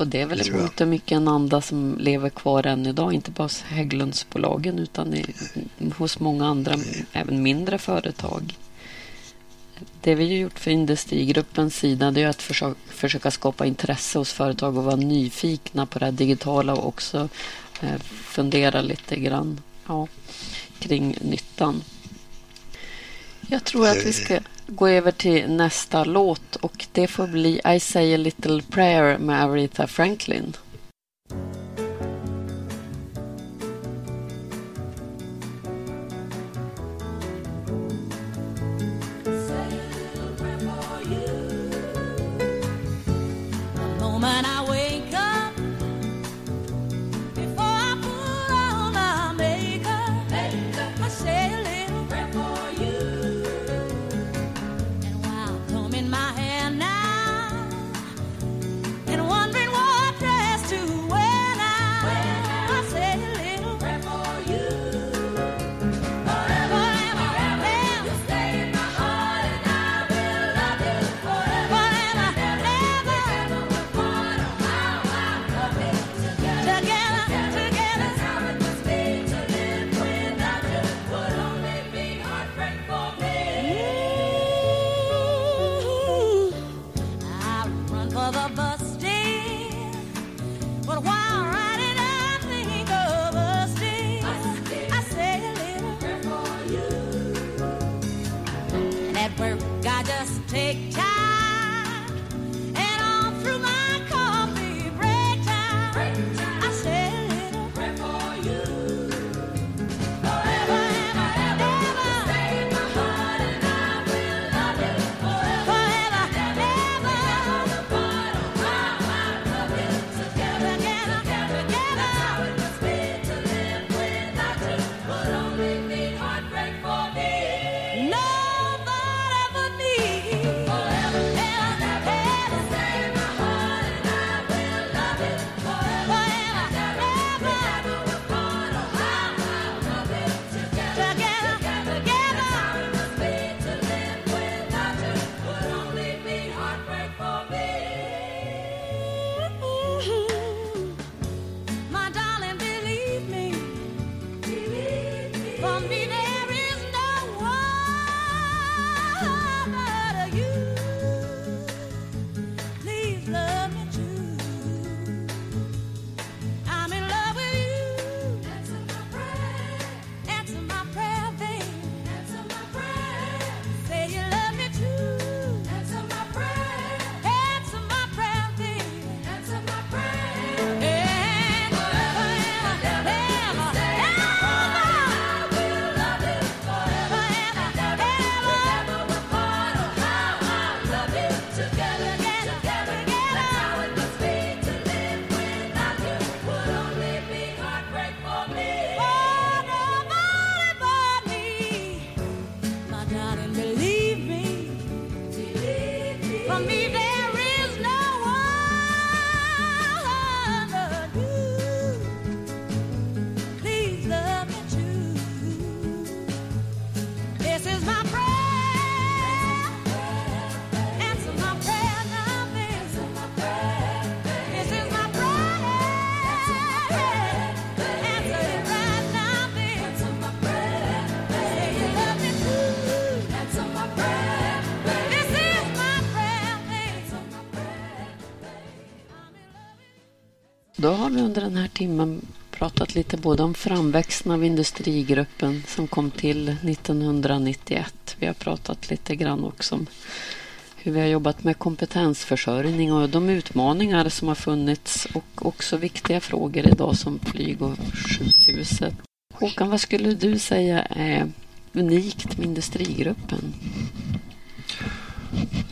Och det är väl i mångt och mycket en anda som lever kvar än idag. Inte bara hos Hägglundsbolagen utan i, hos många andra, även mindre företag. Det vi har gjort för Industrigruppens sida det är att försöka, försöka skapa intresse hos företag och vara nyfikna på det digitala och också eh, fundera lite grann ja, kring nyttan. Jag tror att vi ska gå över till nästa låt och det får bli I say a little prayer med Aretha Franklin. Då har vi under den här timmen pratat lite både om framväxten av industrigruppen som kom till 1991. Vi har pratat lite grann också om hur vi har jobbat med kompetensförsörjning och de utmaningar som har funnits och också viktiga frågor idag som flyg och sjukhuset. Håkan, vad skulle du säga är unikt med industrigruppen?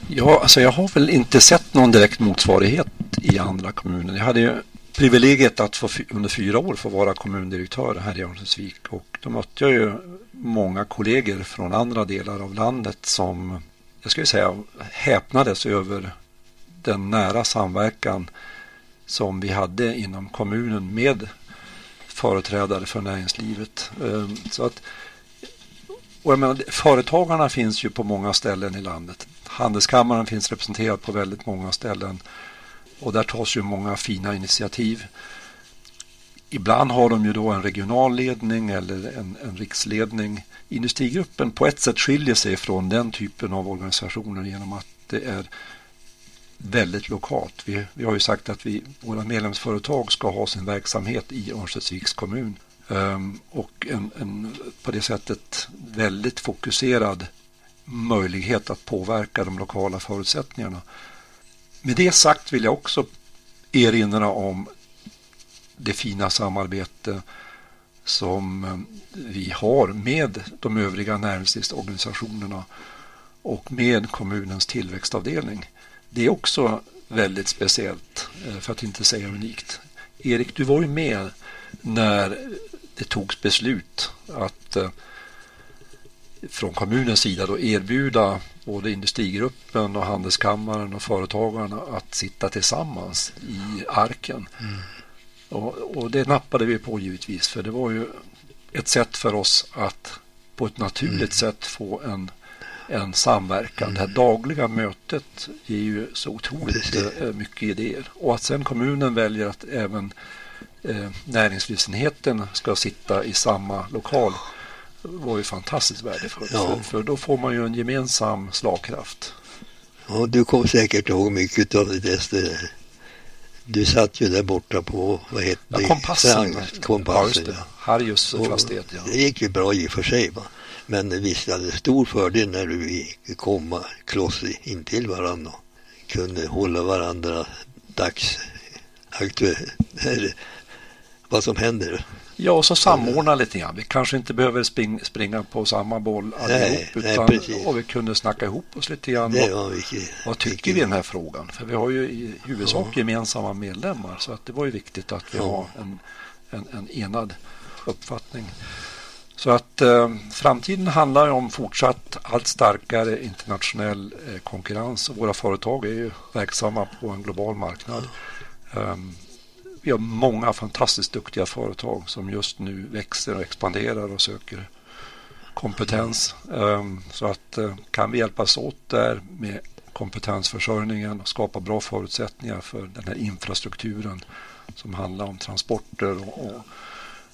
Ja, alltså jag har väl inte sett någon direkt motsvarighet i andra kommuner. Jag hade ju privilegiet att få, under fyra år få vara kommundirektör här i Örnsköldsvik och då mötte jag ju många kollegor från andra delar av landet som jag skulle säga häpnades över den nära samverkan som vi hade inom kommunen med företrädare för näringslivet. Ehm, så att, och jag menar, företagarna finns ju på många ställen i landet. Handelskammaren finns representerad på väldigt många ställen och där tas ju många fina initiativ. Ibland har de ju då en regional ledning eller en, en riksledning. Industrigruppen på ett sätt skiljer sig från den typen av organisationer genom att det är väldigt lokalt. Vi, vi har ju sagt att vi, våra medlemsföretag ska ha sin verksamhet i Örnsköldsviks kommun. Um, och en, en, på det sättet väldigt fokuserad möjlighet att påverka de lokala förutsättningarna. Med det sagt vill jag också erinra om det fina samarbete som eh, vi har med de övriga näringslivsorganisationerna och med kommunens tillväxtavdelning. Det är också väldigt speciellt, eh, för att inte säga unikt. Erik, du var ju med när det togs beslut att eh, från kommunens sida då erbjuda både industrigruppen och handelskammaren och företagarna att sitta tillsammans i arken. Mm. Och, och, det nappade vi på givetvis för det var ju ett sätt för oss att på ett naturligt mm. sätt få en, en samverkan. Mm. Det här dagliga mötet ger ju så otroligt Precis. mycket idéer. Och att sen kommunen väljer att även eh, näringslivsenheten ska sitta i samma lokal var ju fantastiskt värdefullt. Ja. För, för, då får man ju en gemensam slagkraft. Ja, du kommer säkert ihåg mycket av det där. Du satt ju där borta på, vad hette det? Ja, kompassen. kompassen ja, ja. Harjus fastighet, ja. Det gick ju bra i och för sig. Va? Men visst hade det stor fördel när du kom kloss intill varandra och kunde hålla varandra dagsaktuell, vad som händer. Ja, och så samordna lite grann. Vi kanske inte behöver spring, springa på samma boll allihop. utan, nej, och vi kunde snacka ihop oss lite grann. Det var mycket, vad tycker mycket. vi i den här frågan? För vi har ju i huvudsak ja. gemensamma medlemmar. Så att det var ju viktigt att vi ja. har en, en, en, enad uppfattning. Så att eh, framtiden handlar om fortsatt allt starkare internationell eh, konkurrens. Och våra företag är ju verksamma på en global marknad. Ja. Um, vi har många fantastiskt duktiga företag som just nu växer och expanderar och söker kompetens. Ehm, så att eh, kan vi hjälpas åt där med kompetensförsörjningen och skapa bra förutsättningar för den här infrastrukturen som handlar om transporter och,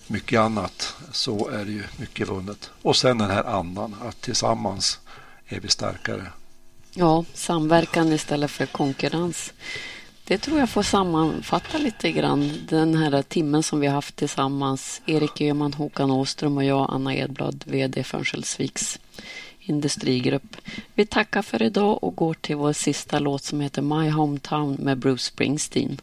mycket annat så är det ju mycket vunnet. Och sen den här andan att tillsammans är vi starkare. Ja, samverkan istället för konkurrens. Det tror jag får sammanfatta lite grann den här timmen som vi har haft tillsammans. Erik Öhman, Håkan Åström och jag, Anna Edblad, VD för Örnsköldsviks industrigrupp. Vi tackar för idag och går till vår sista låt som heter My Hometown med Bruce Springsteen.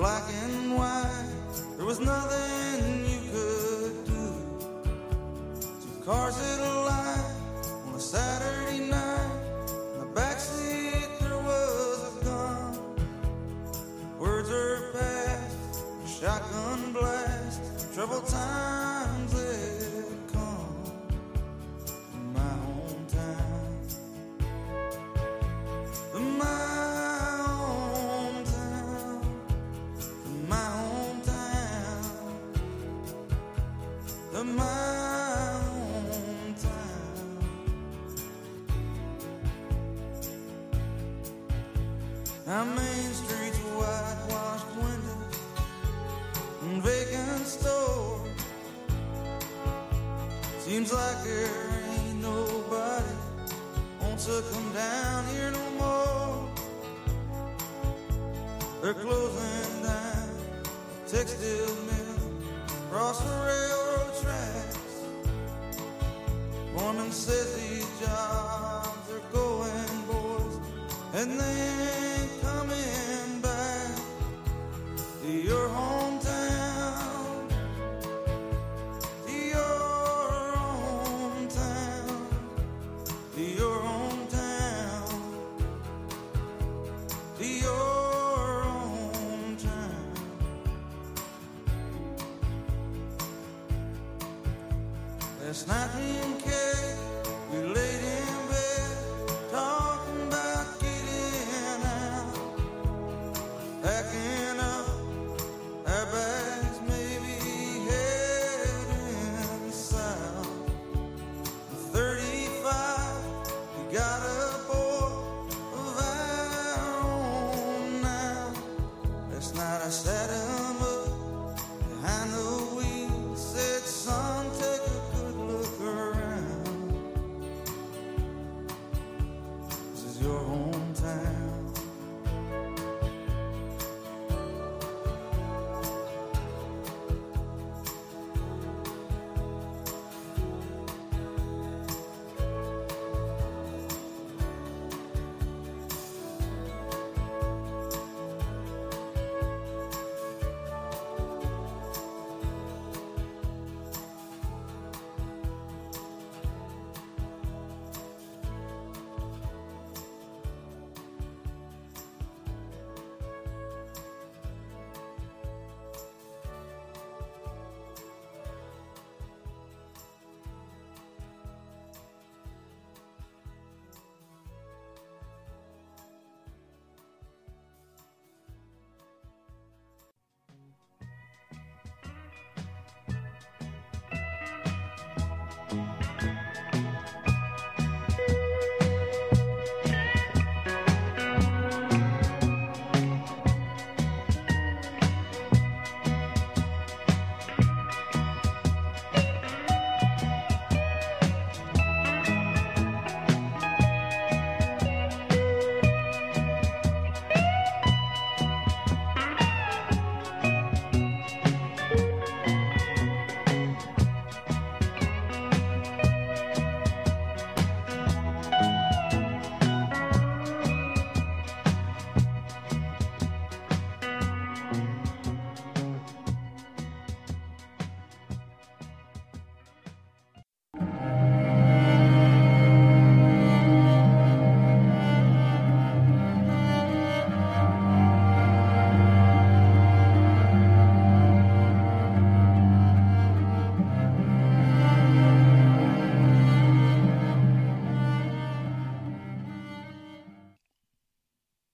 Black and white. There was nothing you could do. Two cars at a light on a Saturday night. In the backseat there was a gun. Words are passed, shotgun blast. trouble times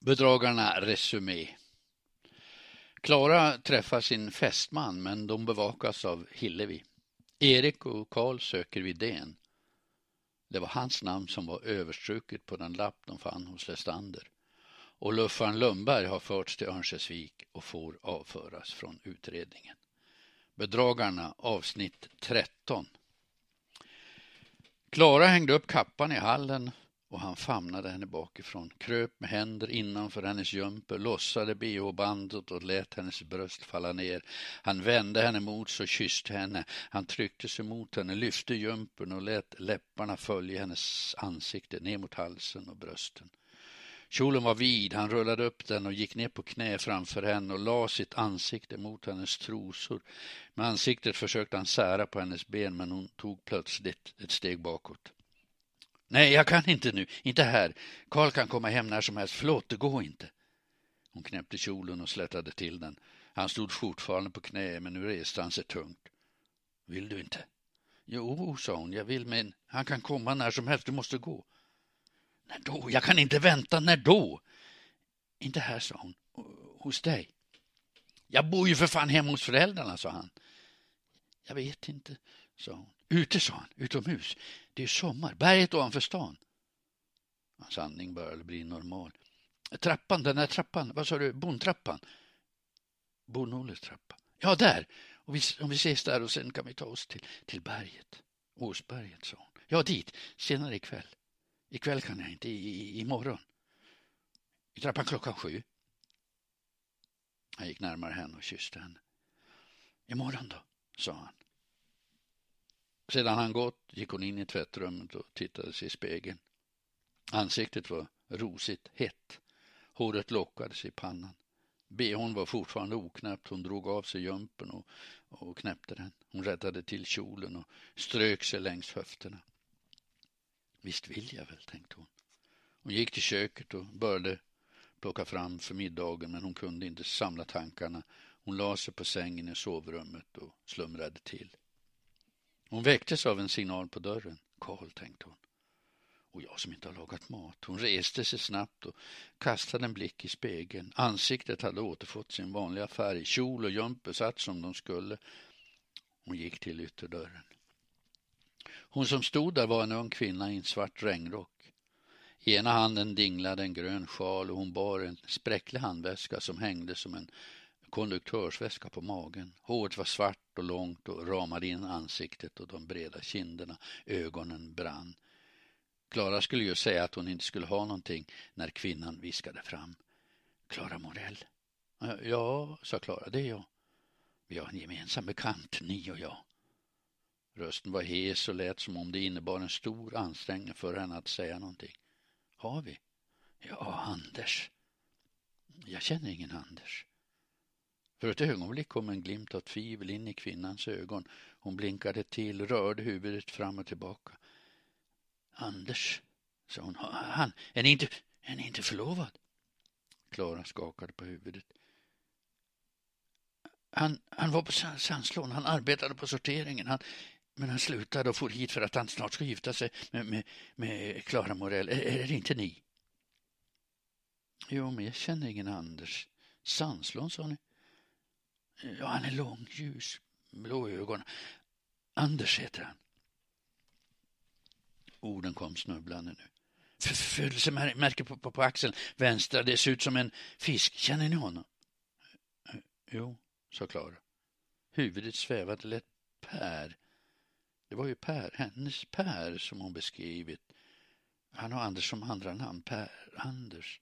Bedragarna Resumé. Klara träffar sin fästman men de bevakas av Hillevi. Erik och Karl söker Vidén. Det var hans namn som var överstruket på den lapp de fann hos Lestander. Och luffaren Lundberg har förts till Örnsköldsvik och får avföras från utredningen. Bedragarna avsnitt 13. Klara hängde upp kappan i hallen och han famnade henne bakifrån, kröp med händer innanför hennes jumper, lossade bh-bandet och lät hennes bröst falla ner. Han vände henne mot sig och kysste henne. Han tryckte sig mot henne, lyfte jumpern och lät läpparna följa hennes ansikte ner mot halsen och brösten. Kjolen var vid, han rullade upp den och gick ner på knä framför henne och la sitt ansikte mot hennes trosor. Med ansiktet försökte han sära på hennes ben men hon tog plötsligt ett steg bakåt. Nej, jag kan inte nu, inte här. Karl kan komma hem när som helst, förlåt, det går inte. Hon knäppte kjolen och slätade till den. Han stod fortfarande på knä, men nu reste han sig tungt. Vill du inte? Jo, sa hon, jag vill, men han kan komma när som helst, du måste gå. När då? Jag kan inte vänta, när då? Inte här, sa hon. Hos dig. Jag bor ju för fan hemma hos föräldrarna, sa han. Jag vet inte, sa hon. Ute, sa han, utomhus. Det är sommar, berget ovanför stan. Hans andning började bli normal. Trappan, den där trappan, vad sa du, bondtrappan? Bonolles trappa. Ja, där. Och vi, om vi ses där och sen kan vi ta oss till, till berget. Åsberget, sa hon. Ja, dit, senare ikväll. Ikväll kan jag inte, i, i, imorgon. I trappan klockan sju. Han gick närmare henne och kysste henne. Imorgon då, sa han. Sedan han gått gick hon in i tvättrummet och tittade sig i spegeln. Ansiktet var rosigt hett. Håret lockades i pannan. Behån var fortfarande oknäppt. Hon drog av sig jumpen och, och knäppte den. Hon rättade till kjolen och strök sig längs höfterna. Visst vill jag väl, tänkte hon. Hon gick till köket och började plocka fram för middagen men hon kunde inte samla tankarna. Hon la sig på sängen i sovrummet och slumrade till. Hon väcktes av en signal på dörren. Karl, tänkte hon. Och jag som inte har lagat mat. Hon reste sig snabbt och kastade en blick i spegeln. Ansiktet hade återfått sin vanliga färg. Kjol och jumper satt som de skulle. Hon gick till ytterdörren. Hon som stod där var en ung kvinna i en svart regnrock. I ena handen dinglade en grön sjal och hon bar en spräcklig handväska som hängde som en konduktörsväska på magen. Håret var svart och långt och ramade in ansiktet och de breda kinderna. Ögonen brann. Klara skulle ju säga att hon inte skulle ha någonting när kvinnan viskade fram. Klara Morell. Ja, sa Klara, det är jag. Vi har en gemensam bekant, ni och jag. Rösten var hes och lät som om det innebar en stor ansträngning för henne att säga någonting. Har vi? Ja, Anders. Jag känner ingen Anders. För ett ögonblick kom en glimt av tvivel in i kvinnans ögon. Hon blinkade till, rörde huvudet fram och tillbaka. Anders, sa hon. Han, är ni inte, är ni inte förlovad? Klara skakade på huvudet. Han, han var på Sandslån, han arbetade på sorteringen. Han, men han slutade och for hit för att han snart ska gifta sig med, med, med Clara Morell. Är, är det inte ni? Jo, men jag känner ingen Anders. Sandslån, sa ni? Ja, han är lång, ljus, blå ögon. Anders heter han. Orden kom snubblande nu. Förföljelsemärke på, på, på axeln, vänstra, det ser ut som en fisk. Känner ni honom? Jo, sa Klara. Huvudet svävade lätt. Per. Det var ju Per, hennes Per som hon beskrivit. Han har Anders som andra namn. Per Anders.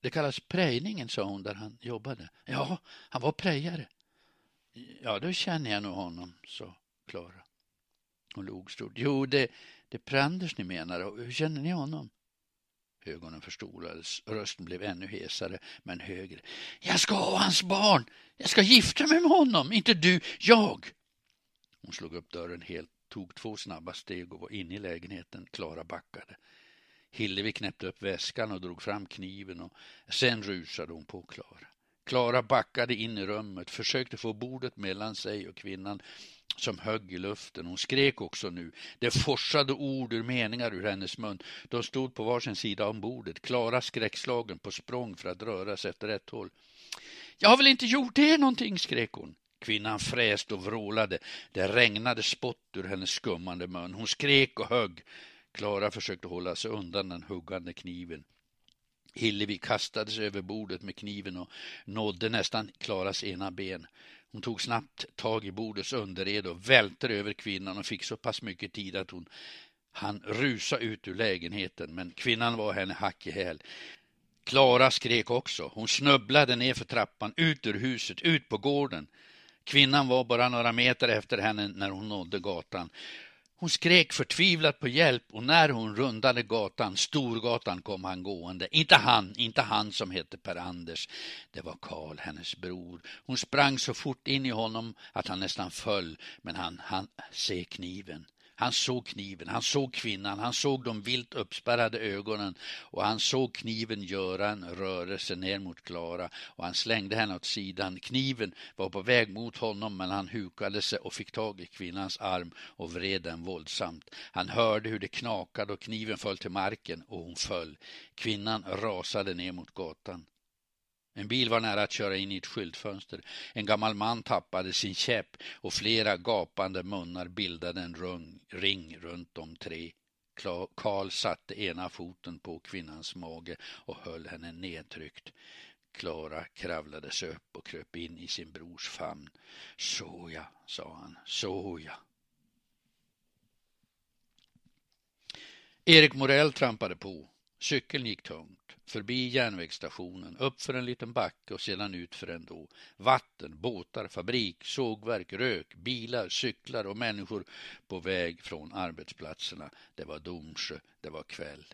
Det kallas prejningen, sa hon där han jobbade. Ja, han var prejare. Ja, då känner jag nog honom, sa Klara. Hon log stort. Jo, det, det är Pranders ni menar. Hur känner ni honom? Ögonen förstorades, rösten blev ännu hesare, men högre. Jag ska ha hans barn! Jag ska gifta mig med honom, inte du, jag! Hon slog upp dörren helt, tog två snabba steg och var inne i lägenheten. Klara backade. Hillevi knäppte upp väskan och drog fram kniven och sen rusade hon på Klara. Klara backade in i rummet, försökte få bordet mellan sig och kvinnan som högg i luften. Hon skrek också nu. Det forsade ord ur meningar ur hennes mun. De stod på varsin sida om bordet, Klara skräckslagen på språng för att röra sig efter ett håll. Jag har väl inte gjort er någonting, skrek hon. Kvinnan fräste och vrålade. Det regnade spott ur hennes skummande mun. Hon skrek och högg. Klara försökte hålla sig undan den huggande kniven. Hillevi kastade sig över bordet med kniven och nådde nästan Klaras ena ben. Hon tog snabbt tag i bordets underred och välte över kvinnan och fick så pass mycket tid att hon Han rusa ut ur lägenheten, men kvinnan var henne hack i häl. Klara skrek också. Hon snubblade ner för trappan, ut ur huset, ut på gården. Kvinnan var bara några meter efter henne när hon nådde gatan. Hon skrek förtvivlat på hjälp och när hon rundade gatan, Storgatan, kom han gående. Inte han, inte han som hette Per-Anders. Det var Karl, hennes bror. Hon sprang så fort in i honom att han nästan föll, men han han se kniven. Han såg kniven, han såg kvinnan, han såg de vilt uppspärrade ögonen och han såg kniven göra en rörelse ner mot Klara och han slängde henne åt sidan. Kniven var på väg mot honom men han hukade sig och fick tag i kvinnans arm och vred den våldsamt. Han hörde hur det knakade och kniven föll till marken och hon föll. Kvinnan rasade ner mot gatan. En bil var nära att köra in i ett skyltfönster. En gammal man tappade sin käpp och flera gapande munnar bildade en rung, ring runt de tre. Karl satte ena foten på kvinnans mage och höll henne nedtryckt. Klara kravlade sig upp och kröp in i sin brors famn. Såja, sa han, såja. Erik Morell trampade på. Cykeln gick tungt, förbi järnvägsstationen, upp för en liten backe och sedan ut för en då. Vatten, båtar, fabrik, sågverk, rök, bilar, cyklar och människor på väg från arbetsplatserna. Det var Domsjö, det var kväll.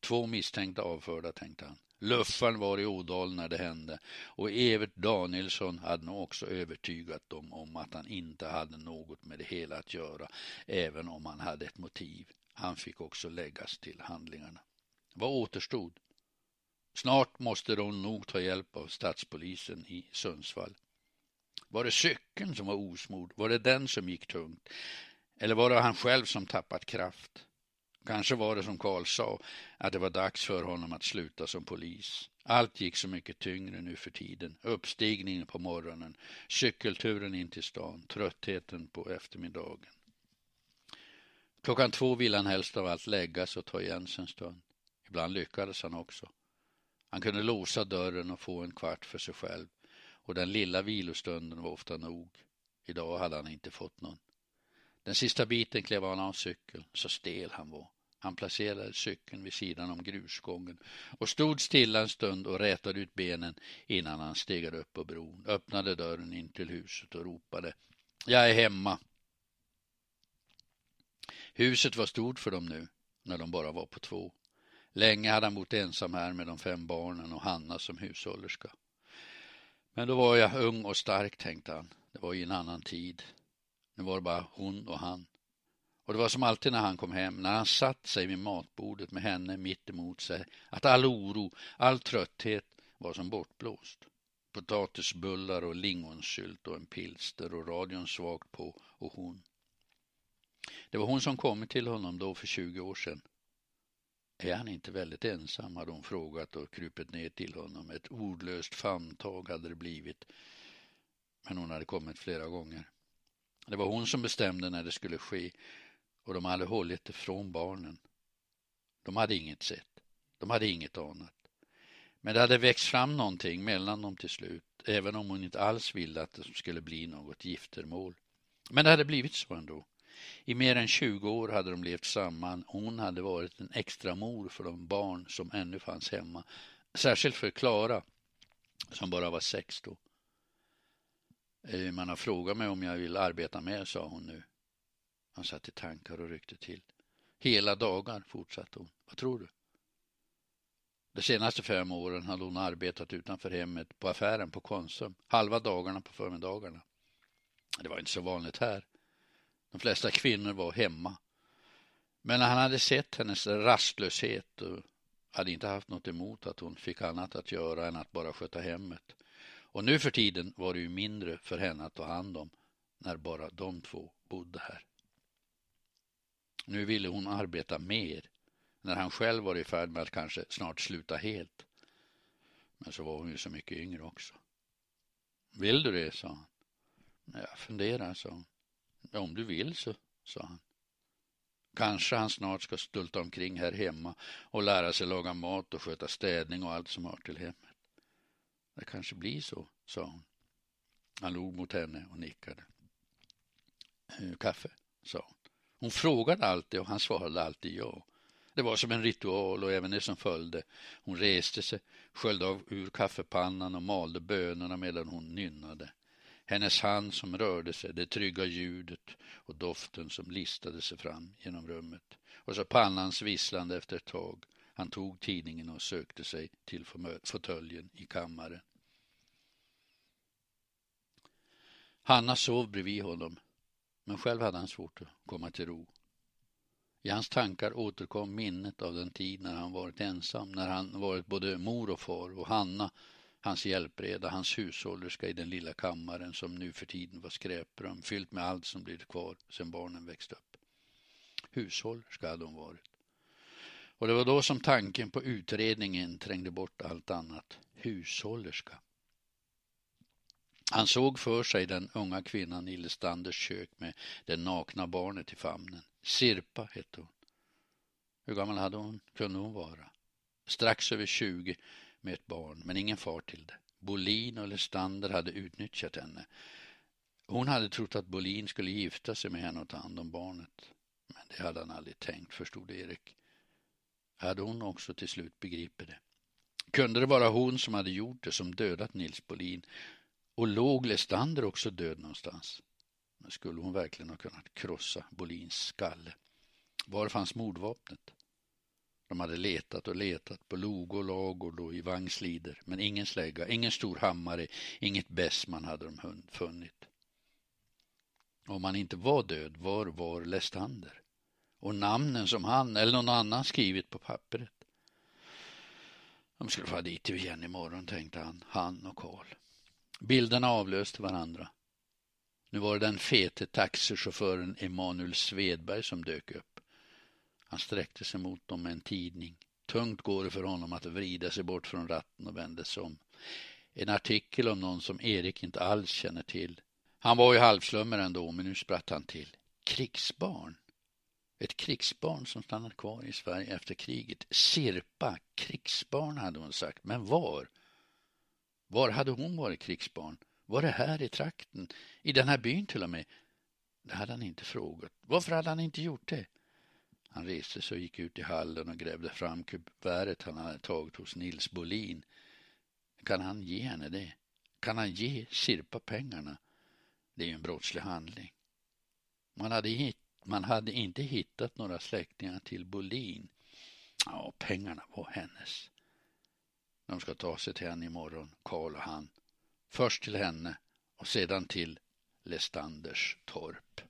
Två misstänkta avförda, tänkte han. Luffaren var i Ådalen när det hände och Evert Danielsson hade nog också övertygat dem om att han inte hade något med det hela att göra, även om han hade ett motiv. Han fick också läggas till handlingarna. Vad återstod? Snart måste de nog ta hjälp av stadspolisen i Sundsvall. Var det cykeln som var osmord? Var det den som gick tungt? Eller var det han själv som tappat kraft? Kanske var det som Karl sa, att det var dags för honom att sluta som polis. Allt gick så mycket tyngre nu för tiden. Uppstigningen på morgonen, cykelturen in till stan, tröttheten på eftermiddagen. Klockan två ville han helst av allt läggas och ta igen sig en stund. Ibland lyckades han också. Han kunde låsa dörren och få en kvart för sig själv och den lilla vilostunden var ofta nog. Idag hade han inte fått någon. Den sista biten klev han av cykeln, så stel han var. Han placerade cykeln vid sidan om grusgången och stod stilla en stund och rätade ut benen innan han stegade upp på bron, öppnade dörren in till huset och ropade Jag är hemma. Huset var stort för dem nu, när de bara var på två. Länge hade han bott ensam här med de fem barnen och Hanna som hushållerska. Men då var jag ung och stark, tänkte han. Det var ju en annan tid. Nu var det bara hon och han. Och det var som alltid när han kom hem, när han satt sig vid matbordet med henne mitt emot sig, att all oro, all trötthet var som bortblåst. Potatisbullar och lingonsylt och en pilster och radion svagt på och hon. Det var hon som kommit till honom då för 20 år sedan. Är han inte väldigt ensam, hade hon frågat och krupit ner till honom. Ett ordlöst famntag hade det blivit. Men hon hade kommit flera gånger. Det var hon som bestämde när det skulle ske och de hade hållit det från barnen. De hade inget sett. De hade inget anat. Men det hade växt fram någonting mellan dem till slut, även om hon inte alls ville att det skulle bli något giftermål. Men det hade blivit så ändå. I mer än 20 år hade de levt samman. Hon hade varit en extra mor för de barn som ännu fanns hemma. Särskilt för Klara, som bara var sex då. Eh, man har frågat mig om jag vill arbeta med, sa hon nu. Han satt i tankar och ryckte till. Hela dagar, fortsatte hon. Vad tror du? De senaste fem åren hade hon arbetat utanför hemmet på affären på Konsum, halva dagarna på förmiddagarna. Det var inte så vanligt här. De flesta kvinnor var hemma. Men han hade sett hennes rastlöshet och hade inte haft något emot att hon fick annat att göra än att bara sköta hemmet. Och nu för tiden var det ju mindre för henne att ta hand om när bara de två bodde här. Nu ville hon arbeta mer när han själv var i färd med att kanske snart sluta helt. Men så var hon ju så mycket yngre också. Vill du det, sa han. Jag funderar, sa hon. Ja, Om du vill så, sa han. Kanske han snart ska stulta omkring här hemma och lära sig laga mat och sköta städning och allt som hör till hemmet. Det kanske blir så, sa hon. Han log mot henne och nickade. Eh, kaffe, sa hon. Hon frågade alltid och han svarade alltid ja. Det var som en ritual och även det som följde. Hon reste sig, sköljde av ur kaffepannan och malde bönorna medan hon nynnade. Hennes hand som rörde sig, det trygga ljudet och doften som listade sig fram genom rummet. Och så pannans visslande efter ett tag. Han tog tidningen och sökte sig till fåtöljen i kammaren. Hanna sov bredvid honom, men själv hade han svårt att komma till ro. I hans tankar återkom minnet av den tid när han varit ensam, när han varit både mor och far och Hanna, hans hjälpreda, hans hushållerska i den lilla kammaren som nu för tiden var skräprum, fyllt med allt som blivit kvar sedan barnen växt upp. Hushållerska hade hon varit. Och det var då som tanken på utredningen trängde bort allt annat. Hushållerska. Han såg för sig den unga kvinnan i Lestanders kök med det nakna barnet i famnen. Sirpa hette hon. Hur gammal hade hon, kunde hon vara? Strax över 20 med ett barn, men ingen far till det. Bolin och Lestander hade utnyttjat henne. Hon hade trott att Bolin skulle gifta sig med henne och ta hand om barnet. Men det hade han aldrig tänkt, förstod Erik. Hade hon också till slut begripit det? Kunde det vara hon som hade gjort det, som dödat Nils Bolin? Och låg Lestander också död någonstans? Men skulle hon verkligen ha kunnat krossa Bolins skalle? Var fanns mordvapnet? De hade letat och letat på log och lagård och i vagnslider, men ingen slägga, ingen stor hammare, inget bässman hade de funnit. Om han inte var död, var var Lestander? Och namnen som han eller någon annan skrivit på pappret. De skulle få dit igen imorgon, tänkte han, han och Karl. Bilderna avlöste varandra. Nu var det den fete taxichauffören Emanuel Svedberg som dök upp. Han sträckte sig mot dem med en tidning. Tungt går det för honom att vrida sig bort från ratten och vända sig om. En artikel om någon som Erik inte alls känner till. Han var ju halvslummer ändå, men nu spratt han till. Krigsbarn? Ett krigsbarn som stannat kvar i Sverige efter kriget. Sirpa, krigsbarn hade hon sagt, men var? Var hade hon varit krigsbarn? Var det här i trakten? I den här byn till och med? Det hade han inte frågat. Varför hade han inte gjort det? Han reste sig och gick ut i hallen och grävde fram kuvertet han hade tagit hos Nils Bolin. Kan han ge henne det? Kan han ge Sirpa pengarna? Det är ju en brottslig handling. Man hade, hit, man hade inte hittat några släktingar till Bolin. Ja, pengarna var hennes. De ska ta sig till henne imorgon, Karl och han. Först till henne och sedan till Lestanders torp.